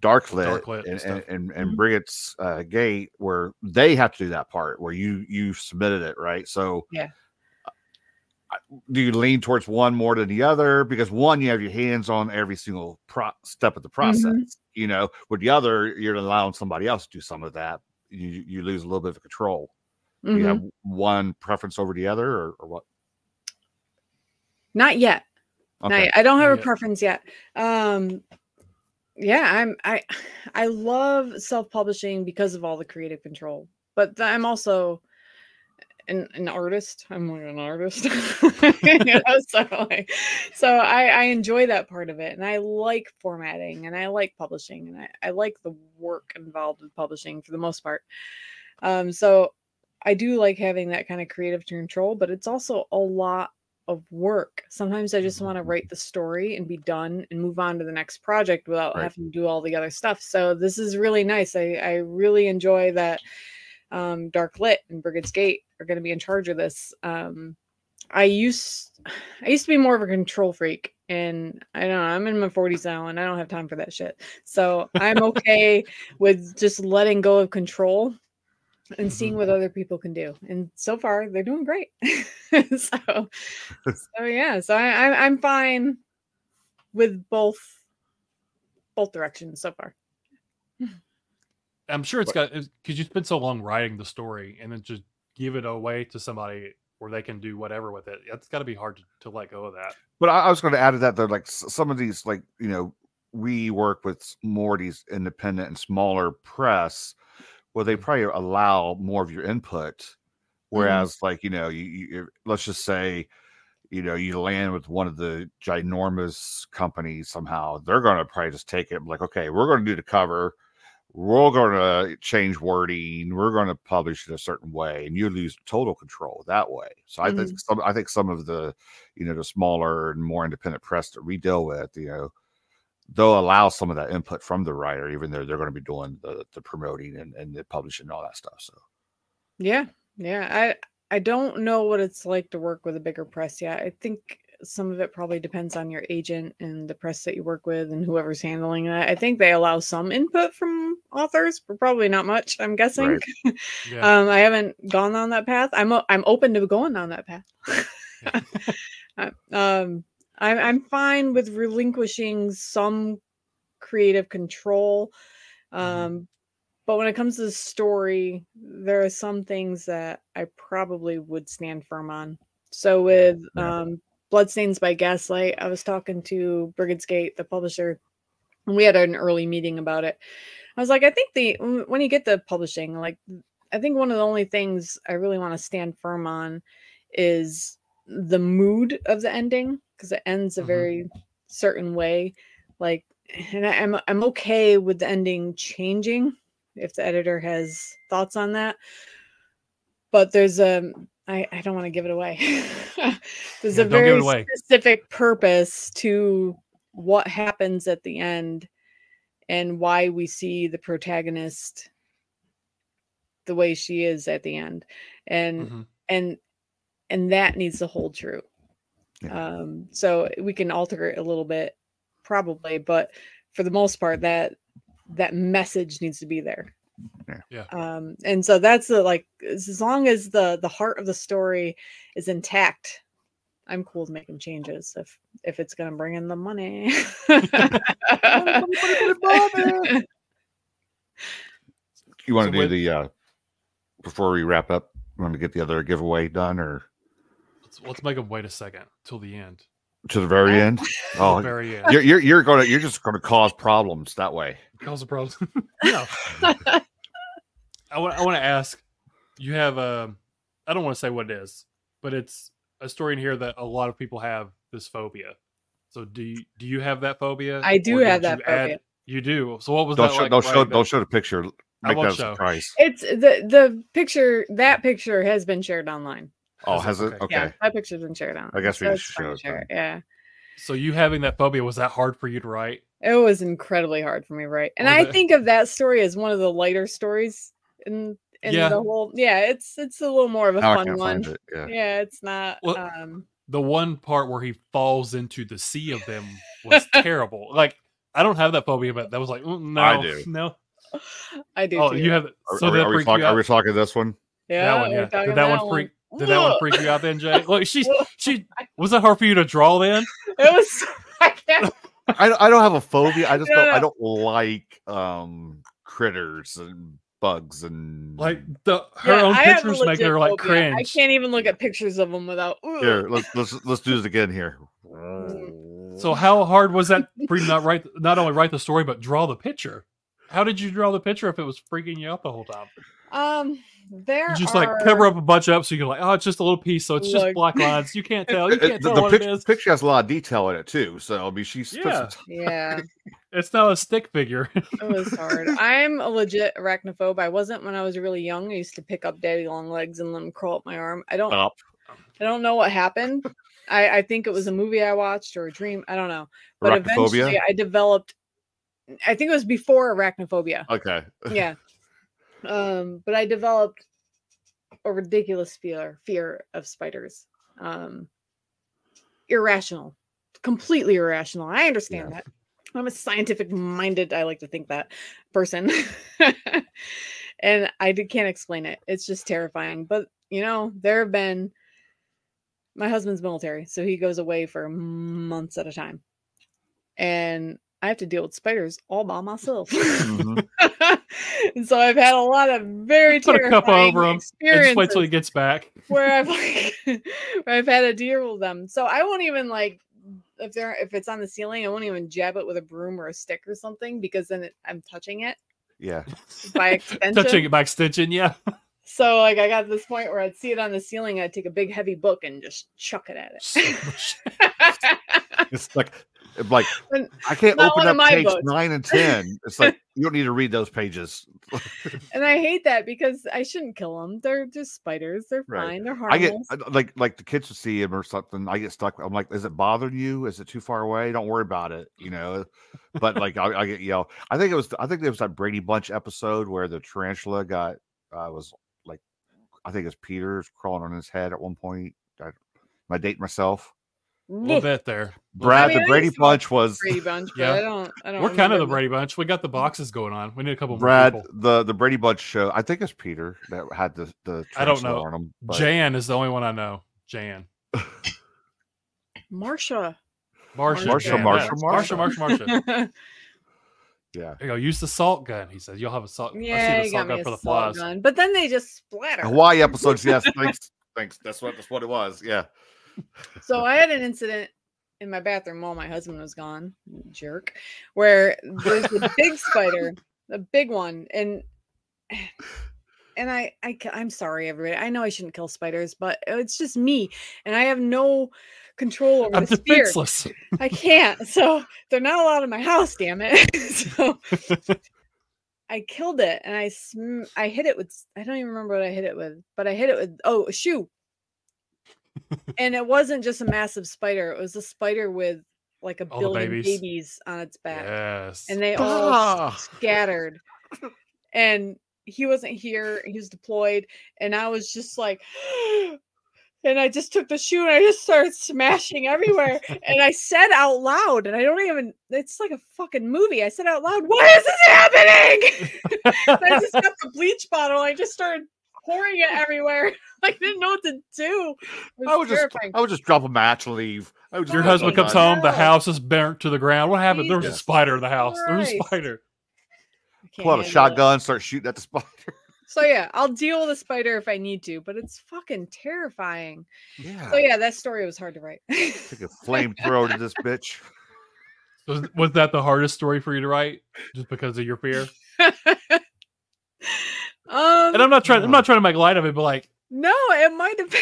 darklit, Darklit and and, stuff. and, and, and Mhm. Uh, Gate, where they have to do that part where you you submitted it, right? So Yeah. do you lean towards one more than the other because one you have your hands on every single pro- step of the process Mm-hmm. you know with the other you're allowing somebody else to do some of that you you lose a little bit of control Do you have one preference over the other or, or what Not yet. Not okay yet. I don't have Not a yet. preference yet. Um, yeah, I'm I I love self-publishing because of all the creative control, but I'm also an, an artist. I'm like an artist, you know. So like, so I I enjoy that part of it, and I like formatting, and I like publishing, and I I like the work involved with publishing for the most part. Um, so I do like having that kind of creative control, but it's also a lot of work. Sometimes I just want to write the story and be done and move on to the next project without Right. having to do all the other stuff. So this is really nice. I, I really enjoy that um, Darklit and Brigids Gate are going to be in charge of this. Um, I used I used to be more of a control freak, and I don't know. I'm in my 40s now, and I don't have time for that shit. So I'm okay with just letting go of control and seeing what other people can do. And so far, they're doing great. so, so yeah. So I, I, I'm fine with both both directions so far. I'm sure it's got because you spent so long writing the story and then just give it away to somebody where they can do whatever with it. It's got to be hard to, to let go of that. But I, I was going to add to that though, like some of these, like you know, we work with more of these independent and smaller press, where they mm-hmm. probably allow more of your input. Mm-hmm. Whereas, like you know, you, you let's just say, you know, you land with one of the ginormous companies somehow, they're going to probably just take it like, okay, we're going to do the cover. We're going to change wording. We're going to publish it a certain way, and you lose total control that way. So I think mm-hmm. some, I think some of the, you know, the smaller and more independent press that we deal with, you know, they'll allow some of that input from the writer, even though they're going to be doing the, the promoting and, and the publishing and all that stuff. So Yeah, yeah. I I don't know what it's like to work with a bigger press yet. I think some of it probably depends on your agent and the press that you work with and whoever's handling that. I think they allow some input from authors, but probably not much. I'm guessing. Right. Yeah. Um, I haven't gone down that path. I'm o- I'm open to going down that path. Uh, um, I'm I'm fine with relinquishing some creative control. Um, but when it comes to the story, there are some things that I probably would stand firm on. So with um, Bloodstains by Gaslight, I was talking to Brigids Gate, the publisher, and we had an early meeting about it. I was like, I think the when you get the publishing, like I think one of the only things I really want to stand firm on is the mood of the ending because it ends a Mhm. very certain way. Like, and I, I'm I'm okay with the ending changing if the editor has thoughts on that. But there's a I, I don't want to give it away. there's Yeah, a don't give it very specific purpose to what happens at the end and why we see the protagonist the way she is at the end and Mhm. and and that needs to hold true Yeah. um so we can alter it a little bit probably but for the most part that that message needs to be there Yeah. Yeah. um and so that's the like as as long as the the heart of the story is intact i'm cool with making changes if if it's gonna bring in the money you want So to do with- the uh before we wrap up? You want to get the other giveaway done or Let's, let's make them wait a second till the end. to the very end? Oh, the very end. you're, you're you're gonna you're just gonna cause problems that way. Cause a problem. no. I want I want to ask. You have a. I don't want to say what it is, but it's a story in here that a lot of people have this phobia. So do you do you have that phobia? I do have that you add- You do. So what was Don't that show like don't show writing don't show the picture. I Make won't that show. surprise. it's the the picture that picture has been shared online Oh, Has has it? it? Okay. Okay. yeah that picture's been shared online I guess we so just it's fine share it, yeah So you having that phobia was that hard for you to write? It was incredibly hard for me, right? And Was I it? think of that story as one of the lighter stories in in Yeah. the whole. Yeah, it's it's a little more of a Now fun one. it. Yeah. Yeah, it's not. Well, um, The one part where he falls into the sea of them was terrible. Like I don't have that phobia, but that was like mm, no, I do. no. I do. Oh, too. you have. Are, So are, we- that are we freaked talking? you Are we talking this one? yeah, that one, yeah. Did that one one. freak? Did that one freak you out then, Jay? Look, she's she was that hard for you to draw then? It was. I can't. I, I don't have a phobia. I just No, don't. no. I don't like um critters and bugs and Like the her Yeah, own I pictures make her like phobia. cringe. I can't even look at pictures of them without. ugh. Here, let's let's let's do this again here. So how hard was that for you not write not only write the story but draw the picture? How did you draw the picture if it was freaking you out the whole time? Um, there You just are, like cover up a bunch up so you can like, oh, it's just a little piece, so it's just black lines. You can't tell. You It- it- can't the tell the what pic- it is. picture has a lot of detail in it too. So I mean, she's Yeah. Yeah, It's not a stick figure. it was hard. I'm a legit arachnophobe. I wasn't when I was really young. I used to pick up daddy long legs and let them crawl up my arm. I don't. up. I don't know what happened. I, I think it was a movie I watched or a dream. I don't know. But Arachnophobia? eventually I developed I think it was before arachnophobia. Okay. Yeah. Um, but I developed a ridiculous fear fear of spiders. Um irrational. Completely irrational. I understand Yeah. that. I'm a scientific minded, I like to think that person. and I can't explain it. It's just terrifying. But you know, there have been my husband's military, so he goes away for months at a time. And I have to deal with spiders all by myself. Mhm. and so I've had a lot of very Put a cup terrifying over him and just wait till he gets back. where I've like where I've had to deal with them. So I won't even like if they're if it's on the ceiling, I won't even jab it with a broom or a stick or something because then it, I'm touching it Yeah. by extension. Touching it by extension, yeah. So like I got to this point where I'd see it on the ceiling, I'd take a big heavy book and just chuck it at it. It's like like And I can't open up page books. nine and ten. It's like you don't need to read those pages. and I hate that because I shouldn't kill them. They're just spiders. They're Right. fine. They're harmless. I get like like the kids will see him or something. I get stuck. I'm like, is it bothering you? Is it too far away? Don't worry about it. You know. But like I, I get yelled. I think it was I think it was that Brady Bunch episode where the tarantula got uh, was like I think it's Peter's crawling on his head at one point. I, I dating myself? A little bit there. Brad, mean, the Brady used to watch Bunch was Brady Bunch, but Yeah. I don't. I don't. We're kind of the Brady Bunch. We got the boxes going on. We need a couple more Brad, people. the the Brady Bunch show. I think it's Peter that had the the. I don't know. On him, but- Jan is the only one I know. Jan. Marsha. Marsha. Marsha, Jan, Marsha, yeah. Marsha. Marsha. Marsha. Marsha. yeah. You go. Use the salt gun. He said, "You'll have a salt." yeah, I see you the got salt me gun a for the flies. gun, but then they just splatter. Hawaii episodes. Yes, thanks, thanks. That's what that's what it was. Yeah. So I had an incident in my bathroom while my husband was gone, jerk, where there's a big spider, a big one, and and I, I I'm sorry everybody. I know I shouldn't kill spiders, but it's just me, and I have no control over I'm the spear. defenseless. I can't. So they're not allowed in my house. Damn it. so I killed it, and I sm- I hit it with i don't even remember what I hit it with, but I hit it with oh a shoe. And it wasn't just a massive spider; it was a spider with like a All billion babies. babies. on its back, yes. and they all Ah. scattered. And he wasn't here; he was deployed, and I was just like. And I just took the shoe and I just started smashing everywhere. and I said out loud, and I don't even, it's like a fucking movie. I said out loud, why is this happening? I just got the bleach bottle. I just started pouring it everywhere. I didn't know what to do. It I would just terrifying. I would just drop a match and leave. Would Your husband comes home. The house is burnt to the ground. What happened? There was a spider in the house. There was a spider. I can't Pull out a handle it. shotgun, start shooting at the spider. So yeah, I'll deal with the spider if I need to, but it's fucking terrifying. Yeah. So yeah, that story was hard to write. Take a flamethrower to this bitch. Was, was that the hardest story for you to write, just because of your fear? Um, And I'm not trying. I'm not trying to make light of it, but like, No, it might have been.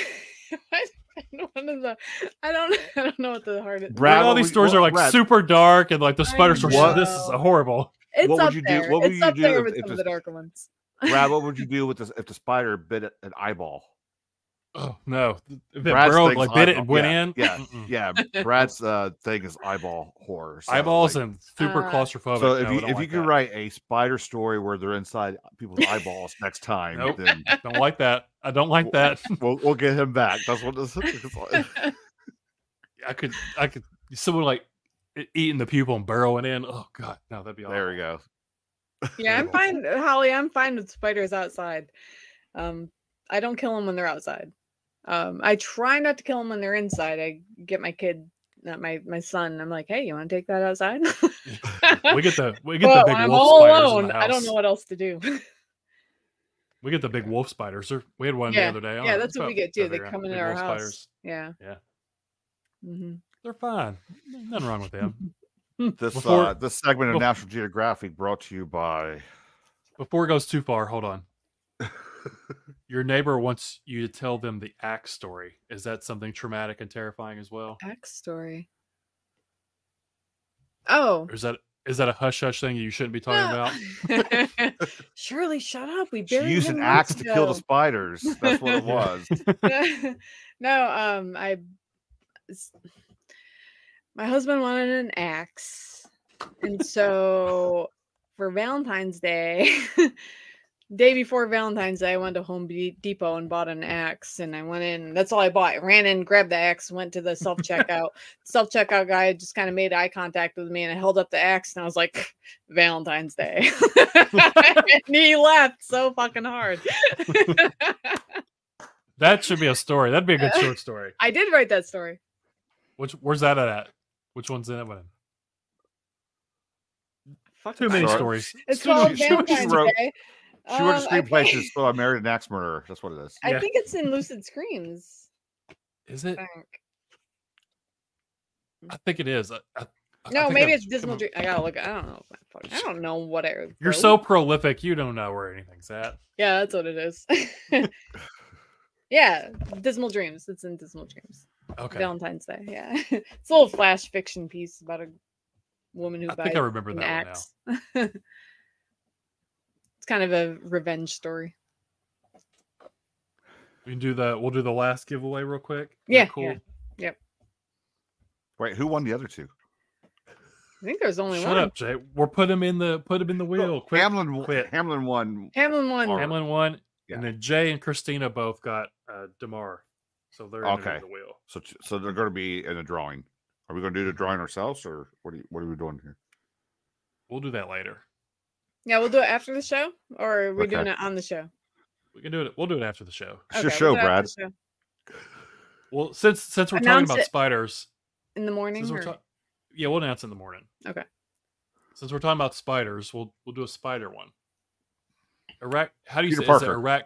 Might have been one of the. I don't. I don't know what the hardest. Brad, all these would- stories what- are like Brad, super dark and like the I spider stories. know. This is horrible. It's what would up you do- what would it's you up do there if- with if some of the darker ones. Brad, what would you do with this if the spider bit an eyeball? Oh no! If Brad's burrowed, like bit it and went yeah, in. Yeah, Mm-mm. yeah. Brad's uh, thing is eyeball horror. so, Eyeballs like- and super Uh, claustrophobic. So if No, you if like you could that. write a spider story where they're inside people's eyeballs next time, Nope. then don't like that. I don't like Well, that. we'll we'll get him back. That's what this is. I could, I could, someone like eating the pupil and burrowing in. Oh god, no, that'd be awful. There we go. yeah, I'm fine, Holly. I'm fine with spiders outside. Um, I don't kill them when they're outside. Um, I try not to kill them when they're inside. I get my kid, not my my son. I'm like, hey, you want to take that outside? We get the we get but the big when I'm wolf all spiders in alone, the I don't know what else to do. We get the big wolf spiders. They're- We had one Yeah, the other day. I don't yeah, that's what we get too. They come into our house. spiders. Yeah. Yeah. Mm-hmm. They're fine. Nothing wrong with them. This Before- uh, this segment of bef- National Geographic brought to you by. Before it goes too far, hold on. Your neighbor wants you to tell them the axe story. Is that something traumatic and terrifying as well? Axe story. Oh, Or is that is that a hush hush thing you shouldn't be talking no. about? Shirley, shut up. We She used an months axe to kill the spiders. That's what it was. no, um, I. s- My husband wanted an axe, and so for Valentine's Day, day before Valentine's Day, I went to Home Depot and bought an axe, and I went in. That's all I bought. I ran in, grabbed the axe, went to the self checkout. self checkout guy just kind of made eye contact with me, and I held up the axe, and I was like, "Valentine's Day," and he laughed so fucking hard. that should be a story. That'd be a good short story. I did write that story. Which where's that at? Which one's in it? one? Fuck Too many stories. It's Soon as called you- soon as you Valentine's Day. She wrote a Um, I screenplay to think- so I married an axe murderer. That's what it is. I Yeah. think it's in Lucid Screams. Is it? I think. I think it is. I, I, I No, think maybe I've it's Dismal come- Dream. I gotta look. I don't know. I don't know what I. You're so prolific, you don't know where anything's at. Yeah, that's what it is. yeah, Dismal Dreams. It's in Dismal Dreams. Okay. Valentine's Day. Yeah, it's a little flash fiction piece about a woman who I buys think I remember an that one now. axe. It's kind of a revenge story. We can do the we'll do the last giveaway real quick. Is Yeah, cool. yeah. Wait, who won the other two? I think there's only Shut one. Shut up, Jay. We're put him in the put him in the wheel. Quit. Hamlin. quit. Hamlin won. Hamlin won. Or- Hamlin won, Yeah. and then Jay and Christina both got uh, Damar, so they're in Okay. the wheel. So, so they're going to be in a drawing. Are we going to do the drawing ourselves, or what? Are you, what are we doing here? We'll do that later. Yeah, we'll do it after the show, or are we doing it on the show? We can do it. We'll do it after the show. It's your show, we'll Brad. show. Well, since since we're Announce talking about spiders, in the morning. or- ta- yeah, we'll announce in the morning. Okay. Since we're talking about spiders, we'll we'll do a spider one. Arach, how do you Peter say is it Parker. arach?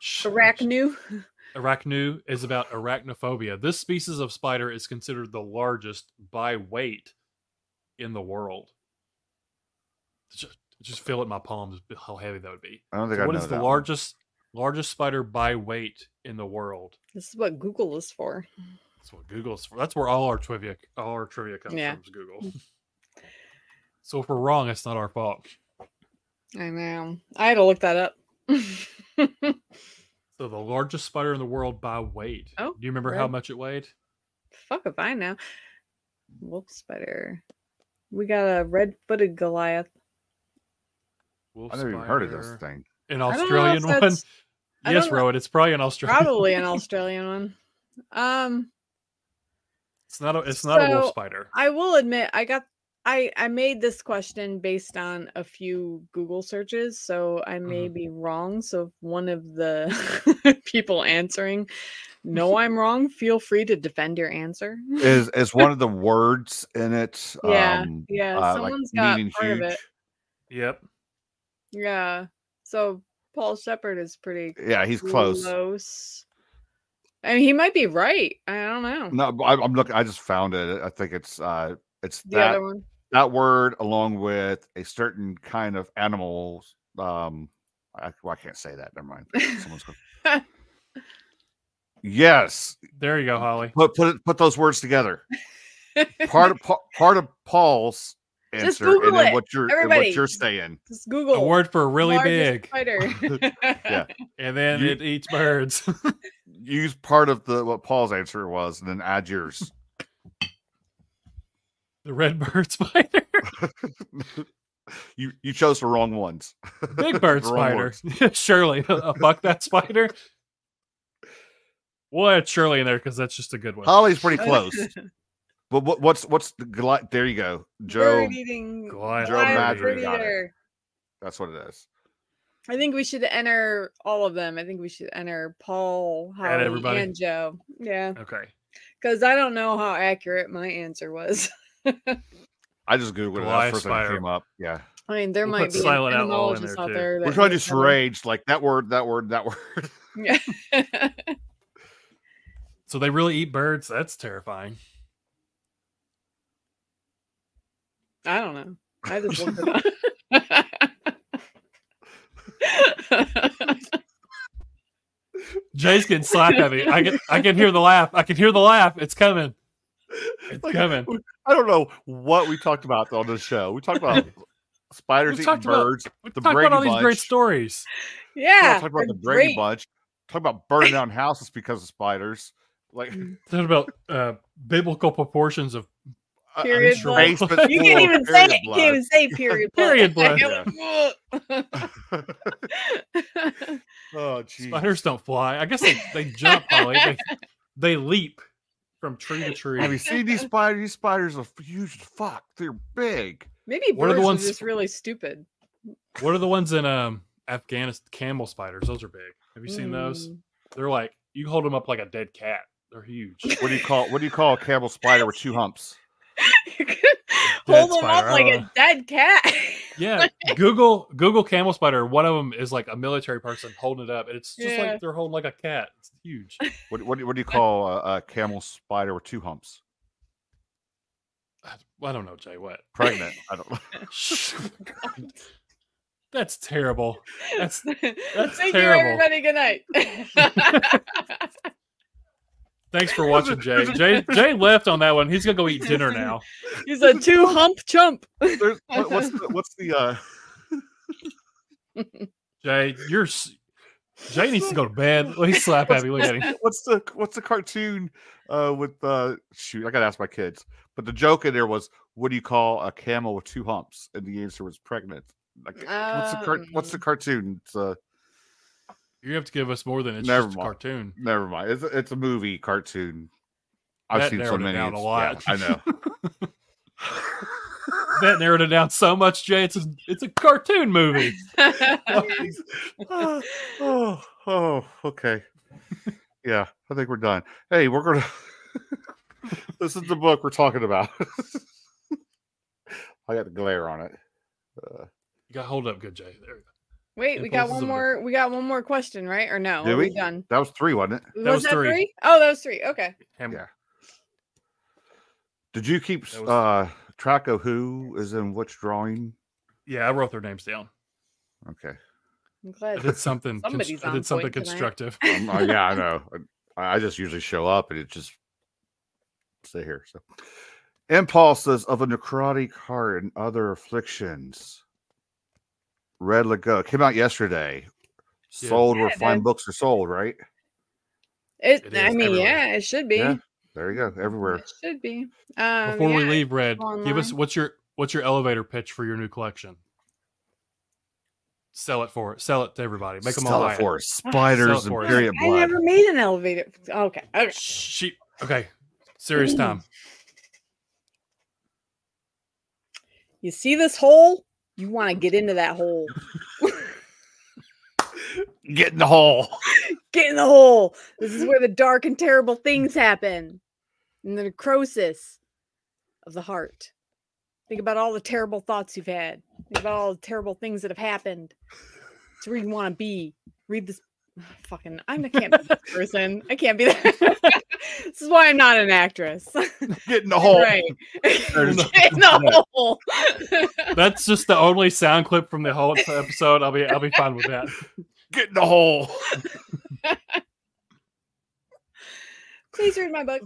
Shh, Arachnu. Arachnu is about arachnophobia. This species of spider is considered the largest by weight in the world. Just, just feel it in my palms how heavy that would be. I don't think So I what know is the that one. largest largest spider by weight in the world? This is what Google is for. That's what Google's for. That's where all our trivia all our trivia comes Yeah. from is Google. Mm. so if we're wrong, it's not our fault. I know. I had to look that up. So the largest spider in the world by weight. Oh, Do you remember how much it weighed? Fuck if I know. Wolf spider. We got a red-footed Goliath. Wolf I never even heard of this thing. An I don't know if Australian one. Yes, don't Rowan. It's probably an Australian. Probably an Australian one. Um, It's not a. It's not a wolf spider. I will admit I got I I made this question based on a few Google searches, so I may Mm-hmm. be wrong. So if one of the people answering know I'm wrong, feel free to defend your answer. Is is one of the words in it? Yeah, um, yeah, uh, like someone's got meaning part of it. Yep. Yeah. So Paul Shepard is pretty Yeah, he's close. close. I mean, he might be right. I don't know. No, I, I'm looking. I just found it. I think it's uh, it's the that other one. that word along with a certain kind of animals. Um, I, well, I can't say that. Never mind. Someone's going. yes, There you go, Holly. put put it, put those words together. Part of Pa- part of Paul's Just answer, Google and then it, what you're everybody. what you're saying. Just Google A word for really big, spider. Yeah. and then You- it eats birds. Use part of the what Paul's answer was, and then add yours. the red bird spider, you you chose the wrong ones. big bird spider. words. Shirley, uh, fuck that spider. We'll add Shirley in there because that's just a good one. Holly's pretty close. But what, what's what's the Goli- there you go, Joe. Bird eating. Goliath. Joe Goliath Madry bird got it. eater. That's what it is. I think we should enter all of them. I think we should enter Paul, Add Holly, everybody? and Joe. Yeah, Okay. because I don't know how accurate my answer was. I just googled it. That's Goliath the first thing came up. Yeah, I mean, there We'll might be an Silent Outlaw in etymologist there, out too. there. we're that trying to just better. rage like that word, that word, that word. Yeah. So they really eat birds. That's terrifying. I don't know. I just looked it up. Jay's getting slap heavy. I can I can hear the laugh. I can hear the laugh. It's coming. It's Like, coming. I don't know what we talked about on this show. We talked about spiders We've eating talked about- birds. We the talk about Brady all these great stories. yeah, talk about the Brady great. Bunch. Talk about burning down houses because of spiders. Like Talk about uh, biblical proportions of a- a Period blood. basement You can't even say period it. You can't even say period blood. Period blood, oh, geez. spiders don't fly. I guess they, they jump, Holly. They, they leap from tree to tree. Have you seen these spiders? These spiders are huge as fuck. They're big. Maybe What are the birds ones- are just really stupid. What are the ones in um Afghanistan? Camel spiders. Those are big. Have you seen those? Mm. They're like you hold them up like a dead cat. They're huge. What do you call what do you call a camel spider with two humps? You could Hold them spider, up like I a don't dead cat. Yeah, Google Google camel spider. One of them is like a military person holding it up, and it's just Yeah. like they're holding like a cat. It's huge. What what, do- what do you call a, a camel spider with two humps? I don't know, Jay. What? Pregnant. I don't know. That's terrible. That's that's Thank terrible. you, everybody. Good night. Thanks for watching, Jay. Jay Jay left on that one. He's gonna go eat dinner now. He's a two hump chump. There's, what, what's the, what's the uh Jay, you're Jay needs to go to bed. Look, He's slap happy. Look at him. what's the what's the cartoon uh with uh shoot I gotta ask my kids but the joke in there was what do you call a camel with two humps and the answer was pregnant like what's the car- what's the Um. cartoon it's uh You have to give us more than it's Never just a cartoon. never mind it's a, it's a movie cartoon I've That seen so many down a lot. yeah, I know That narrowed it down so much, Jay. It's a it's a cartoon movie. oh, oh, oh, okay. Yeah, I think we're done. Hey, we're gonna. this is the book we're talking about. I got the glare on it. Uh, You got hold up, good Jay. There. we go. Wait, we got one of the- more. We got one more question, right? Or no? Did we we? done? that was three, wasn't it? That was that three. three? Oh, that was three. Okay. Hammer. Yeah. Did you keep was- uh, track of who is in which drawing? Yeah, I wrote their names down. Okay. I'm I glad. did something. cons- Somebody's I did something constructive. Um, uh, yeah, I know. I, I just usually show up and it just stay here. So, impulses of a necrotic heart and other afflictions. Red Lagoe came out yesterday. Yeah. Sold Yeah, where fine did. books are sold, right? It, It I mean, everywhere. yeah, it should be. Yeah, There you go. Everywhere. It should be. Um, Before we leave, Red, give us what's your what's your elevator pitch for your new collection? Sell it for sell it to everybody. Make them all Sell buy it it. for us. spiders and us. period I never made an elevator. Okay. Okay. She okay. Serious time. You see this hole? You want to get into that hole. Get in the hole. Get in the hole. This is where the dark and terrible things happen. And the necrosis of the heart. Think about all the terrible thoughts you've had. Think about all the terrible things that have happened. It's where you want to be. Read this. Fucking, I'm, I can't be this person. I can't be that. this is why I'm not an actress. Get in the hole. right. Get in the hole. That's just the only sound clip from the whole episode. I'll be I'll be fine with that. Get in the hole. Please read my book.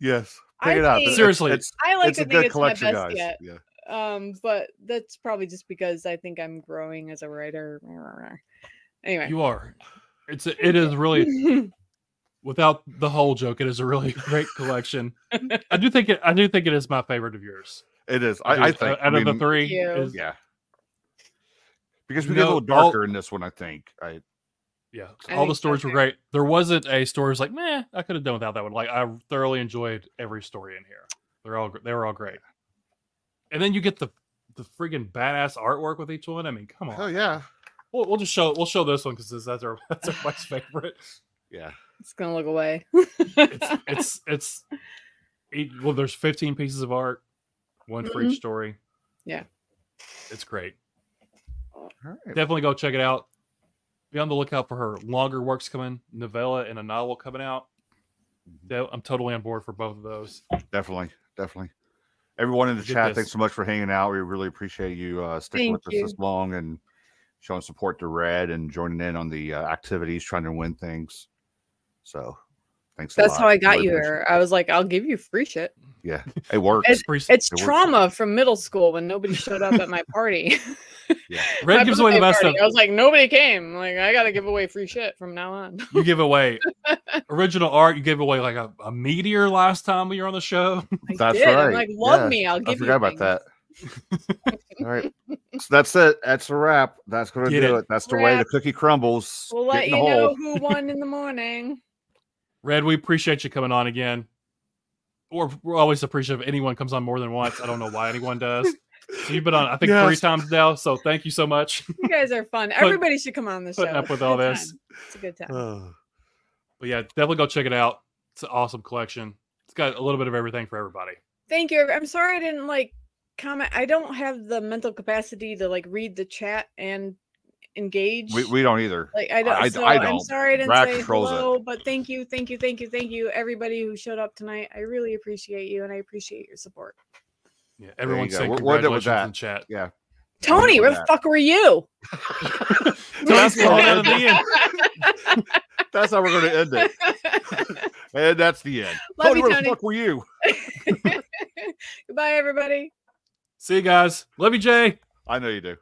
Yes. I Pick it up. think- Seriously. It's, I like it's to a think good it's my collection, best guys. yet. Yeah. Um, but that's probably just because I think I'm growing as a writer. Anyway. You are. It's a, it is really without the whole joke. It is a really great collection. I do think it. I do think it is my favorite of yours. It is. do. I, I think. out I of the three, is, Yeah. Because we You get a know, little all- darker in this one, I think. I Yeah, I all the think so stories were great. There wasn't a story was like, meh, I could have done without that one. Like I thoroughly enjoyed every story in here. They're all gr- they were all great. And then you get the the friggin' badass artwork with each one. I mean, come on. Oh yeah. We'll, we'll just show we'll show this one because that's our that's our Mike's favorite. Yeah. It's gonna look away. It's it's it's each, well, there's 15 pieces of art, one for Mhm. each story. Yeah. it's great. All right. Definitely go check it out. Be on the lookout for her longer works coming, novella and a novel coming out. Mm-hmm. I'm totally on board for both of those. Definitely. Definitely. Everyone in the Get chat, this. thanks so much for hanging out. We really appreciate you uh, sticking Thank with you. us this long and showing support to Red and joining in on the uh, activities, trying to win things. So thanks a That's lot. how I got you here. I was like, I'll give you free shit. Yeah. It works. It's- It's It works. trauma from middle school when nobody showed up at my party. yeah. Red My gives away the best party. stuff. I was like, nobody came. Like, I gotta give away free shit from now on. You give away original art. You gave away like a, a meteor last time we were on the show. I That's did. I'm right. like, love Yeah. me. I'll I give you. forgot about things. that. All right. So that's it. That's a wrap. That's going to Get do it. it. That's the way the cookie crumbles. We'll Get let in the you know who won in the morning. Red, we appreciate you coming on again. Or we're always appreciative if anyone comes on more than once. I don't know why anyone does. So you've been on, I think, three times now. So thank you so much. You guys are fun. Everybody should come on the show. putting up with all this. time. It's a good time. Uh, But yeah, definitely go check it out. It's an awesome collection. It's got a little bit of everything for everybody. Thank you. I'm sorry I didn't like comment. I don't have the mental capacity to like read the chat and engage. We, we don't either. like I don't. I- so I I'm don't. sorry I didn't Brad say controls it. hello, but thank you, thank you, thank you, thank you, everybody who showed up tonight. I really appreciate you and I appreciate your support. Yeah, everyone go. said We'll- we'll with in chat. Yeah. Tony, where the fuck were you? That's Tony's what calling I'll out at the end. That's how we're going to end it. And that's the end. Love Tony, you, where the fuck were you? Goodbye, everybody. See you guys. Love you, Jay. I know you do.